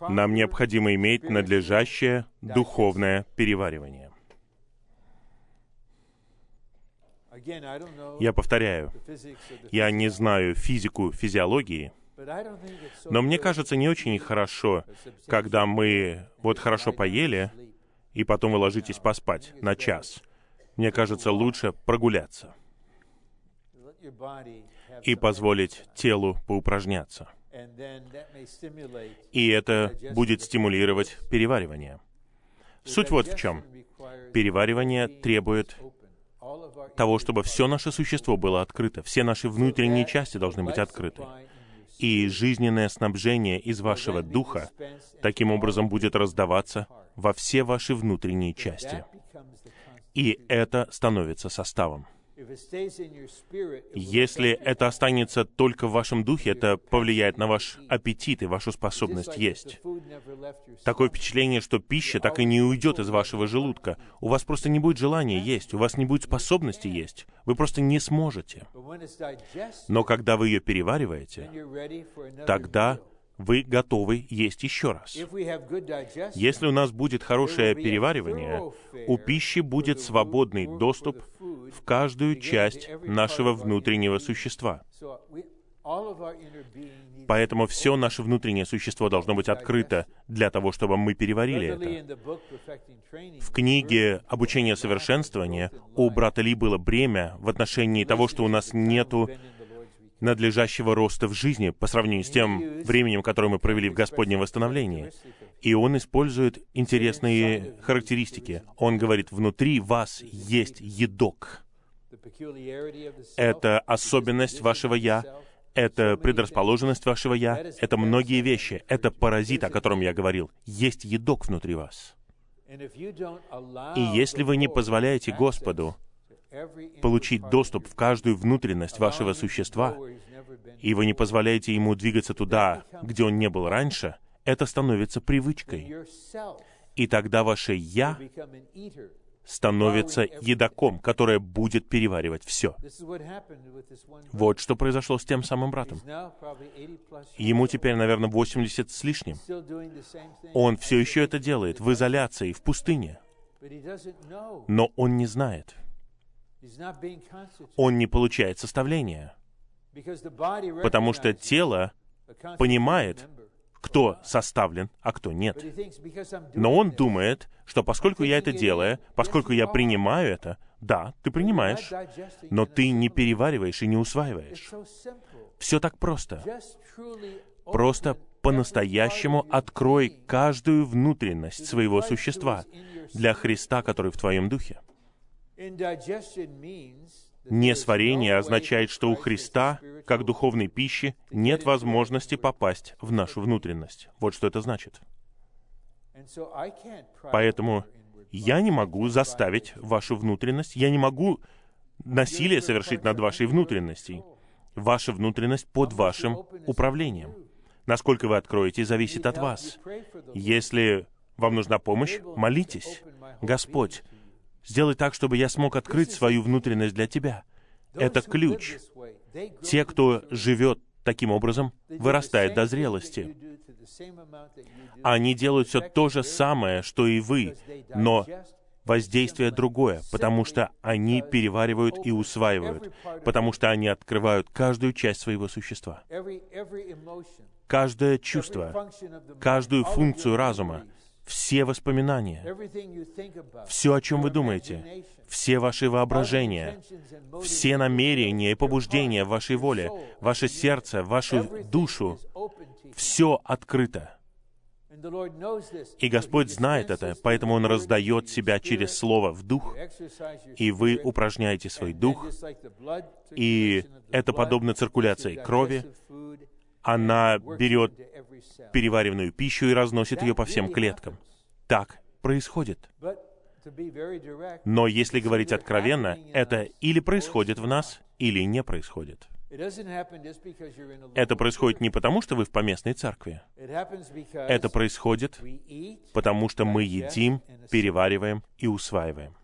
нам необходимо иметь надлежащее духовное переваривание. Я повторяю, я не знаю физику физиологии, но мне кажется не очень хорошо, когда мы вот хорошо поели, и потом вы ложитесь поспать на час. Мне кажется, лучше прогуляться и позволить телу поупражняться. И это будет стимулировать переваривание. Суть вот в чем. Переваривание требует того, чтобы все наше существо было открыто, все наши внутренние части должны быть открыты. И жизненное снабжение из вашего духа таким образом будет раздаваться во все ваши внутренние части. И это становится составом. Если это останется только в вашем духе, это повлияет на ваш аппетит и вашу способность есть. Такое впечатление, что пища так и не уйдет из вашего желудка. У вас просто не будет желания есть, у вас не будет способности есть. Вы просто не сможете. Но когда вы ее перевариваете, тогда вы готовы есть еще раз. Если у нас будет хорошее переваривание, у пищи будет свободный доступ в каждую часть нашего внутреннего существа. Поэтому все наше внутреннее существо должно быть открыто для того, чтобы мы переварили это. В книге «Обучение совершенствования» у брата Ли было бремя в отношении того, что у нас нету надлежащего роста в жизни по сравнению с тем временем, которое мы провели в Господнем восстановлении. И он использует интересные характеристики. Он говорит, внутри вас есть едок. Это особенность вашего «я», это предрасположенность вашего «я», это многие вещи, это паразит, о котором я говорил. Есть едок внутри вас. И если вы не позволяете Господу получить доступ в каждую внутренность вашего существа, и вы не позволяете ему двигаться туда, где он не был раньше, это становится привычкой. И тогда ваше «я» становится едоком, которое будет переваривать все. Вот что произошло с тем самым братом. Ему теперь, наверное, 80 с лишним. Он все еще это делает в изоляции, в пустыне. Но он не знает — он не получает составления, потому что тело понимает, кто составлен, а кто нет. Но он думает, что поскольку я это делаю, поскольку я принимаю это, да, ты принимаешь, но ты не перевариваешь и не усваиваешь. Все так просто. Просто по-настоящему открой каждую внутренность своего существа для Христа, который в твоем духе. Несварение означает, что у Христа, как духовной пищи, нет возможности попасть в нашу внутренность. Вот что это значит. Поэтому я не могу заставить вашу внутренность, я не могу насилие совершить над вашей внутренностью. Ваша внутренность под вашим управлением. Насколько вы откроете, зависит от вас. Если вам нужна помощь, молитесь. Господь, Сделай так, чтобы я смог открыть свою внутренность для Тебя. Это ключ. Те, кто живет таким образом, вырастают до зрелости. Они делают все то же самое, что и вы, но воздействие другое, потому что они переваривают и усваивают, потому что они открывают каждую часть своего существа. Каждое чувство, каждую функцию разума, все воспоминания, все, о чем вы думаете, все ваши воображения, все намерения и побуждения в вашей воле, ваше сердце, вашу душу, все открыто. И Господь знает это, поэтому Он раздает себя через Слово в дух, и вы упражняете свой дух, и это подобно циркуляции крови, она берет переваренную пищу и разносит ее по всем клеткам. Так происходит. Но если говорить откровенно, это или происходит в нас, или не происходит. Это происходит не потому, что вы в поместной церкви. Это происходит потому, что мы едим, перевариваем и усваиваем.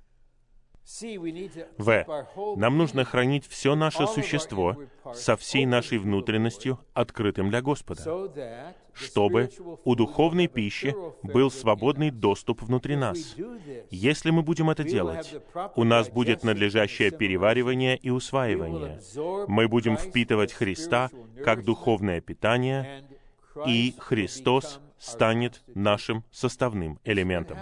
В. Нам нужно хранить все наше существо со всей нашей внутренностью открытым для Господа, чтобы у духовной пищи был свободный доступ внутри нас. Если мы будем это делать, у нас будет надлежащее переваривание и усваивание. Мы будем впитывать Христа как духовное питание, и Христос станет нашим составным элементом.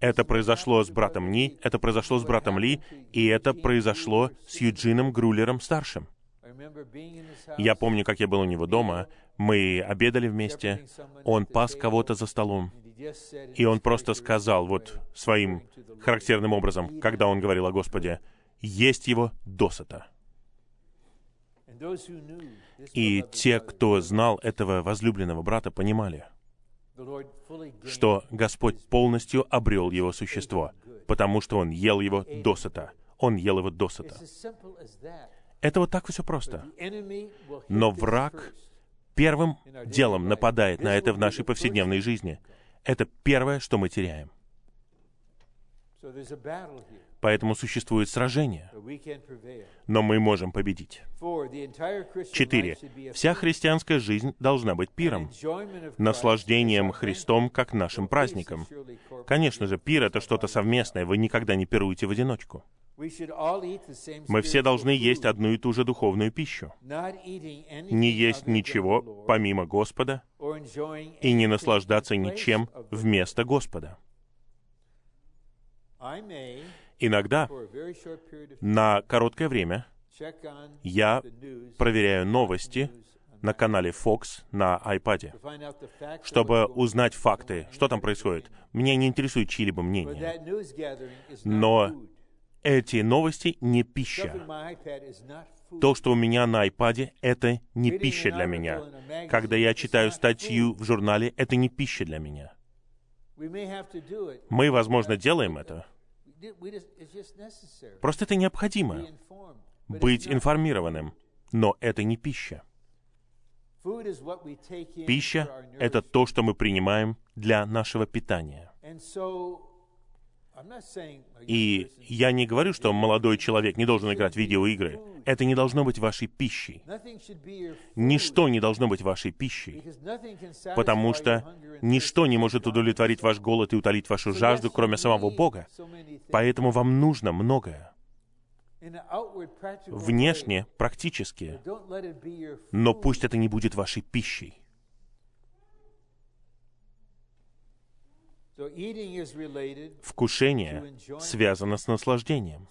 Это произошло с братом Ни, это произошло с братом Ли, и это произошло с Юджином Грулером-старшим. Я помню, как я был у него дома, мы обедали вместе, он пас кого-то за столом, и он просто сказал вот своим характерным образом, когда он говорил о Господе, «Есть его досыта». И те, кто знал этого возлюбленного брата, понимали, что Господь полностью обрел его существо, потому что он ел его досыта. он ел его досыта. Это вот так все просто. Но враг первым делом нападает на это в нашей повседневной жизни. Это первое, что мы теряем. Поэтому существует сражение, но мы можем победить. Четыре. Вся христианская жизнь должна быть пиром, наслаждением Христом, как нашим праздником. Конечно же, пир — это что-то совместное, вы никогда не пируете в одиночку. Мы все должны есть одну и ту же духовную пищу. Не есть ничего помимо Господа и не наслаждаться ничем вместо Господа. Иногда на короткое время я проверяю новости на канале Fox на iPad, чтобы узнать факты, что там происходит. Меня не интересует чьи-либо мнения. Но эти новости не пища. То, что у меня на iPad, это не пища для меня. Когда я читаю статью в журнале, это не пища для меня. Мы, возможно, делаем это. Просто это необходимо. Быть информированным. Но это не пища. Пища это то, что мы принимаем для нашего питания. И я не говорю, что молодой человек не должен играть в видеоигры. Это не должно быть вашей пищей. Ничто не должно быть вашей пищей. Потому что ничто не может удовлетворить ваш голод и утолить вашу жажду, кроме самого Бога. Поэтому вам нужно многое. Внешне, практически. Но пусть это не будет вашей пищей. Вкушение связано с наслаждением.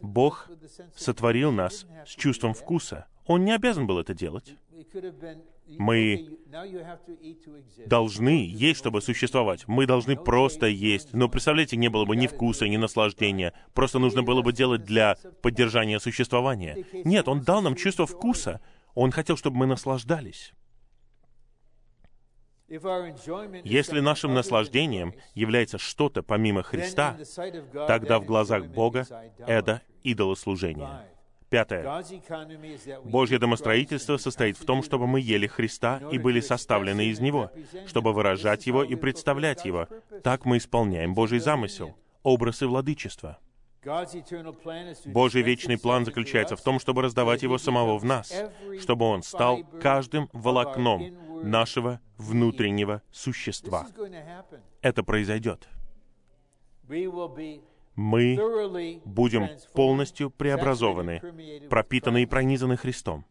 Бог сотворил нас с чувством вкуса. Он не обязан был это делать. Мы. Должны есть, чтобы существовать. Мы должны просто есть. Но представляете, не было бы ни вкуса, ни наслаждения. Просто нужно было бы делать для поддержания существования. Нет, Он дал нам чувство вкуса. Он хотел, чтобы мы наслаждались. Если нашим наслаждением является что-то помимо Христа, тогда в глазах Бога это идолослужение. Пятое. Божье домостроительство состоит в том, чтобы мы ели Христа и были составлены из Него, чтобы выражать Его и представлять Его. Так мы исполняем Божий замысел, образ и владычество. Божий вечный план заключается в том, чтобы раздавать Его самого в нас, чтобы Он стал каждым волокном нашего внутреннего существа. Это произойдет. Мы будем полностью преобразованы, пропитаны и пронизаны Христом.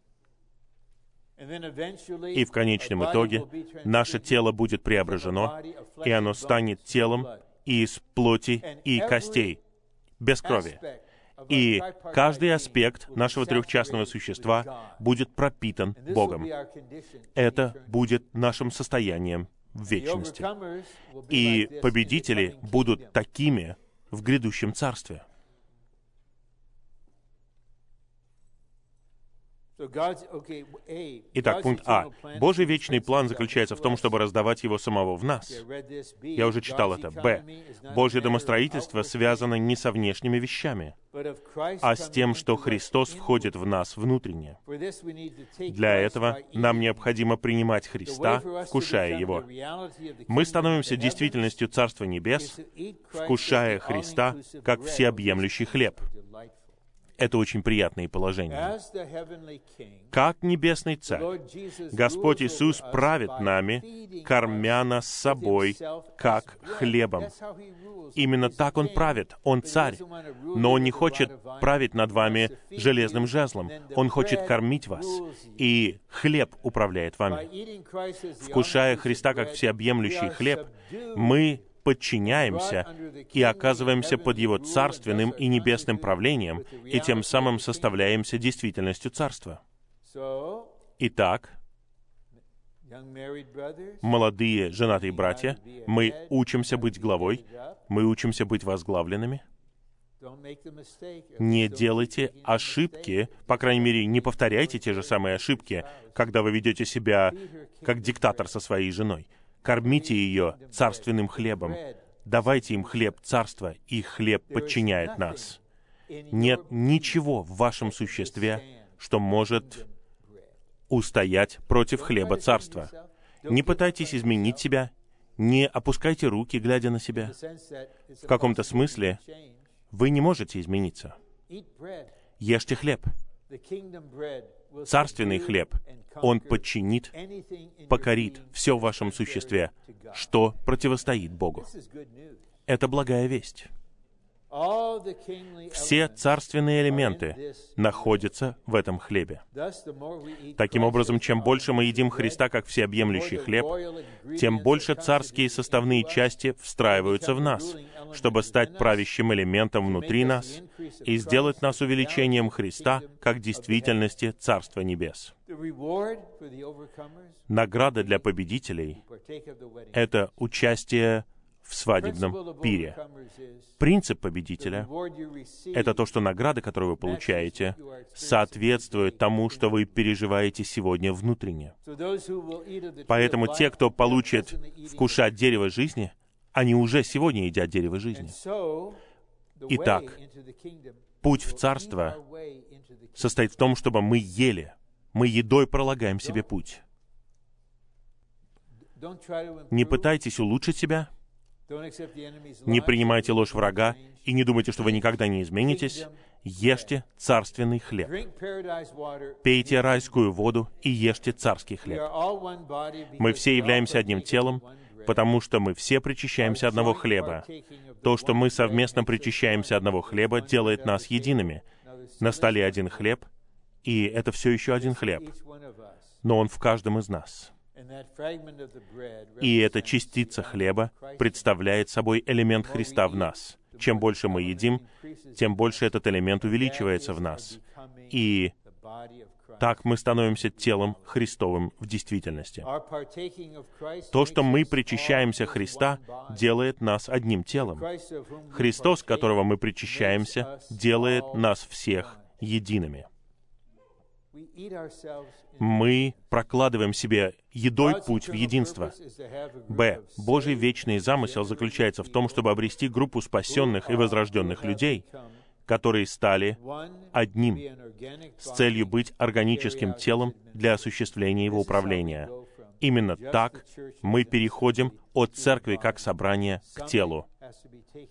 И в конечном итоге наше тело будет преображено, и оно станет телом из плоти и костей, без крови. И каждый аспект нашего трехчастного существа будет пропитан Богом. Это будет нашим состоянием в вечности. И победители будут такими в грядущем царстве. Итак, пункт А. Божий вечный план заключается в том, чтобы раздавать Его самого в нас. Я уже читал это. Б. Божье домостроительство связано не со внешними вещами, а с тем, что Христос входит в нас внутренне. Для этого нам необходимо принимать Христа, вкушая Его. Мы становимся действительностью Царства Небес, вкушая Христа как всеобъемлющий хлеб. Это очень heavenly King, Как Небесный Царь, Господь Иисус правит нами, кормя нас собой, как хлебом. Именно так Он правит. Он царь. Но Он не хочет править над вами железным жезлом. Он хочет кормить вас. И хлеб управляет вами. Вкушая Христа как всеобъемлющий хлеб, мы подчиняемся и оказываемся под Его царственным и небесным правлением, и тем самым составляемся действительностью Царства. Итак, молодые женатые братья, мы учимся быть главой, мы учимся быть возглавленными. Не делайте ошибки, по крайней мере, не повторяйте те же самые ошибки, когда вы ведете себя как диктатор со своей женой. Кормите ее царственным хлебом. Давайте им хлеб царства, и хлеб подчиняет нас. Нет ничего в вашем существе, что может устоять против хлеба царства. Не пытайтесь изменить себя, не опускайте руки, глядя на себя. В каком-то смысле вы не можете измениться. Ешьте хлеб. Царственный хлеб, он подчинит, покорит все в вашем существе, что противостоит Богу. Это благая весть. Все царственные элементы находятся в этом хлебе. Таким образом, чем больше мы едим Христа как всеобъемлющий хлеб, тем больше царские составные части встраиваются в нас, чтобы стать правящим элементом внутри нас и сделать нас увеличением Христа как действительности Царства Небес. Награда для победителей — это участие в свадебном пире. Принцип победителя — это то, что награда, которую вы получаете, соответствует тому, что вы переживаете сегодня внутренне. Поэтому те, кто получит вкушать дерево жизни, они уже сегодня едят дерево жизни. Итак, путь в Царство состоит в том, чтобы мы ели. Мы едой пролагаем себе путь. Не пытайтесь улучшить себя — не принимайте ложь врага и не думайте, что вы никогда не изменитесь. Ешьте царственный хлеб. Пейте райскую воду и ешьте царский хлеб. Мы все являемся одним телом, потому что мы все причащаемся одного хлеба. То, что мы совместно причащаемся одного хлеба, делает нас едиными. На столе один хлеб, и это все еще один хлеб, но он в каждом из нас. И эта частица хлеба представляет собой элемент Христа в нас. Чем больше мы едим, тем больше этот элемент увеличивается в нас. И так мы становимся телом Христовым в действительности. То, что мы причащаемся Христа, делает нас одним телом. Христос, которого мы причащаемся, делает нас всех едиными мы прокладываем себе едой путь в единство. Б. Божий вечный замысел заключается в том, чтобы обрести группу спасенных и возрожденных людей, которые стали одним, с целью быть органическим телом для осуществления его управления. Именно так мы переходим от церкви как собрания к телу.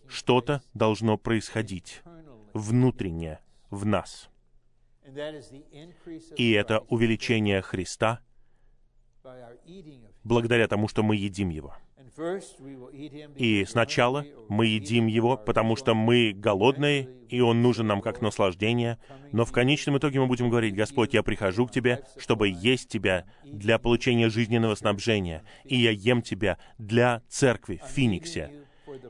Что-то должно происходить внутренне в нас. И это увеличение Христа благодаря тому, что мы едим Его. И сначала мы едим Его, потому что мы голодные, и Он нужен нам как наслаждение, но в конечном итоге мы будем говорить, «Господь, я прихожу к Тебе, чтобы есть Тебя для получения жизненного снабжения, и я ем Тебя для церкви в Финиксе.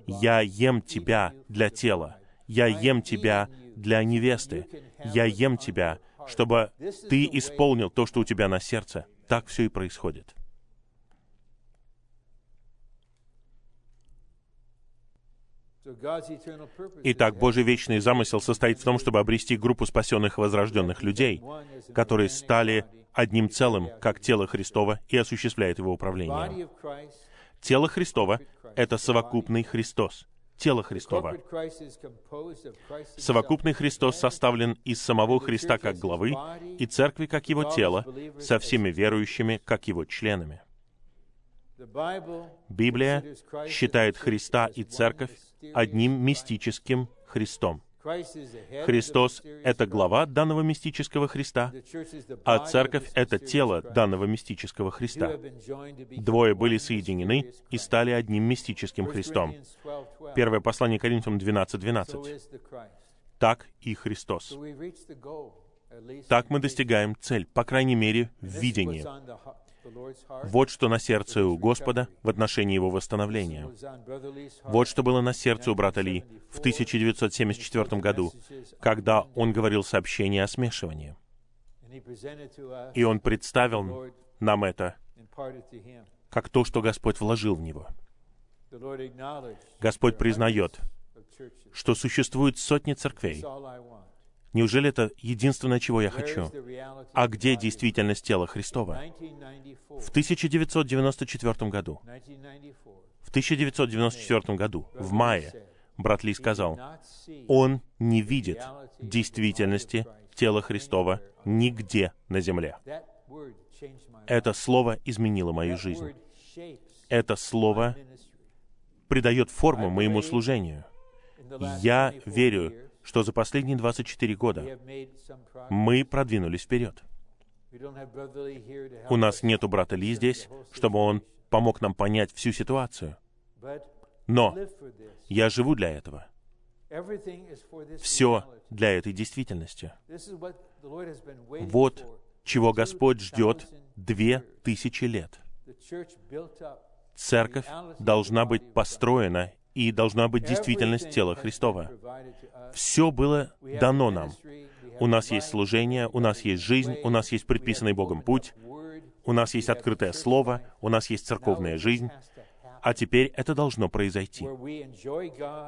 Я ем Тебя для тела. Я ем Тебя для невесты. Я ем тебя, чтобы ты исполнил то, что у тебя на сердце. Так все и происходит. Итак, Божий вечный замысел состоит в том, чтобы обрести группу спасенных и возрожденных людей, которые стали одним целым, как тело Христова, и осуществляет его управление. Тело Христова — это совокупный Христос тело Христова. Совокупный Христос составлен из самого Христа как главы и церкви как его тело, со всеми верующими как его членами. Библия считает Христа и церковь одним мистическим Христом. Христос — это глава данного мистического Христа, а церковь — это тело данного мистического Христа. Двое были соединены и стали одним мистическим Христом. Первое послание Коринфянам 12.12. 12. Так и Христос. Так мы достигаем цель, по крайней мере, в видении. Вот что на сердце у Господа в отношении его восстановления. Вот что было на сердце у брата Ли в 1974 году, когда он говорил сообщение о смешивании. И он представил нам это как то, что Господь вложил в него. Господь признает, что существует сотни церквей, Неужели это единственное, чего я хочу? А где действительность тела Христова? В 1994 году, в 1994 году, в мае, брат Ли сказал, он не видит действительности тела Христова нигде на земле. Это слово изменило мою жизнь. Это слово придает форму моему служению. Я верю, что за последние 24 года мы продвинулись вперед. У нас нету брата Ли здесь, чтобы он помог нам понять всю ситуацию. Но я живу для этого. Все для этой действительности. Вот чего Господь ждет две тысячи лет. Церковь должна быть построена и должна быть действительность тела Христова. Все было дано нам. У нас есть служение, у нас есть жизнь, у нас есть предписанный Богом путь, у нас есть открытое слово, у нас есть церковная жизнь, а теперь это должно произойти.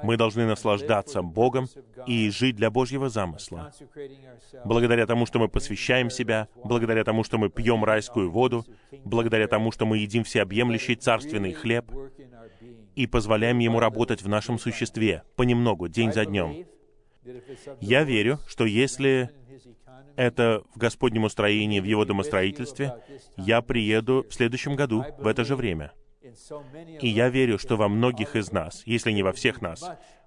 Мы должны наслаждаться Богом и жить для Божьего замысла. Благодаря тому, что мы посвящаем себя, благодаря тому, что мы пьем райскую воду, благодаря тому, что мы едим всеобъемлющий царственный хлеб и позволяем Ему работать в нашем существе понемногу, день за днем. Я верю, что если это в Господнем устроении, в Его домостроительстве, я приеду в следующем году в это же время — и я верю, что во многих из нас, если не во всех нас,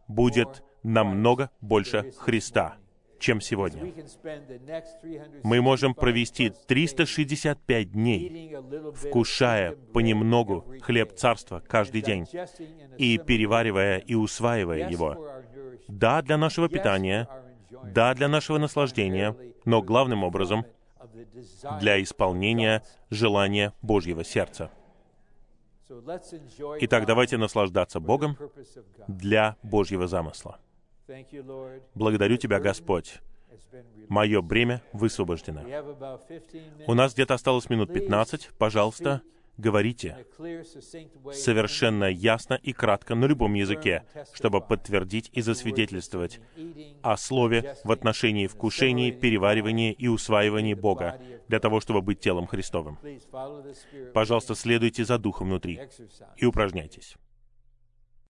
будет намного больше Христа, чем сегодня. Мы можем провести 365 дней, вкушая понемногу хлеб Царства каждый день и переваривая и усваивая его. Да, для нашего питания, да, для нашего наслаждения, но главным образом для исполнения желания Божьего сердца. Итак, давайте наслаждаться Богом для Божьего замысла. Благодарю Тебя, Господь. Мое бремя высвобождено. У нас где-то осталось минут 15. Пожалуйста, говорите совершенно ясно и кратко на любом языке, чтобы подтвердить и засвидетельствовать о Слове в отношении вкушений, переваривания и усваивания Бога для того, чтобы быть телом Христовым. Пожалуйста, следуйте за Духом внутри и упражняйтесь.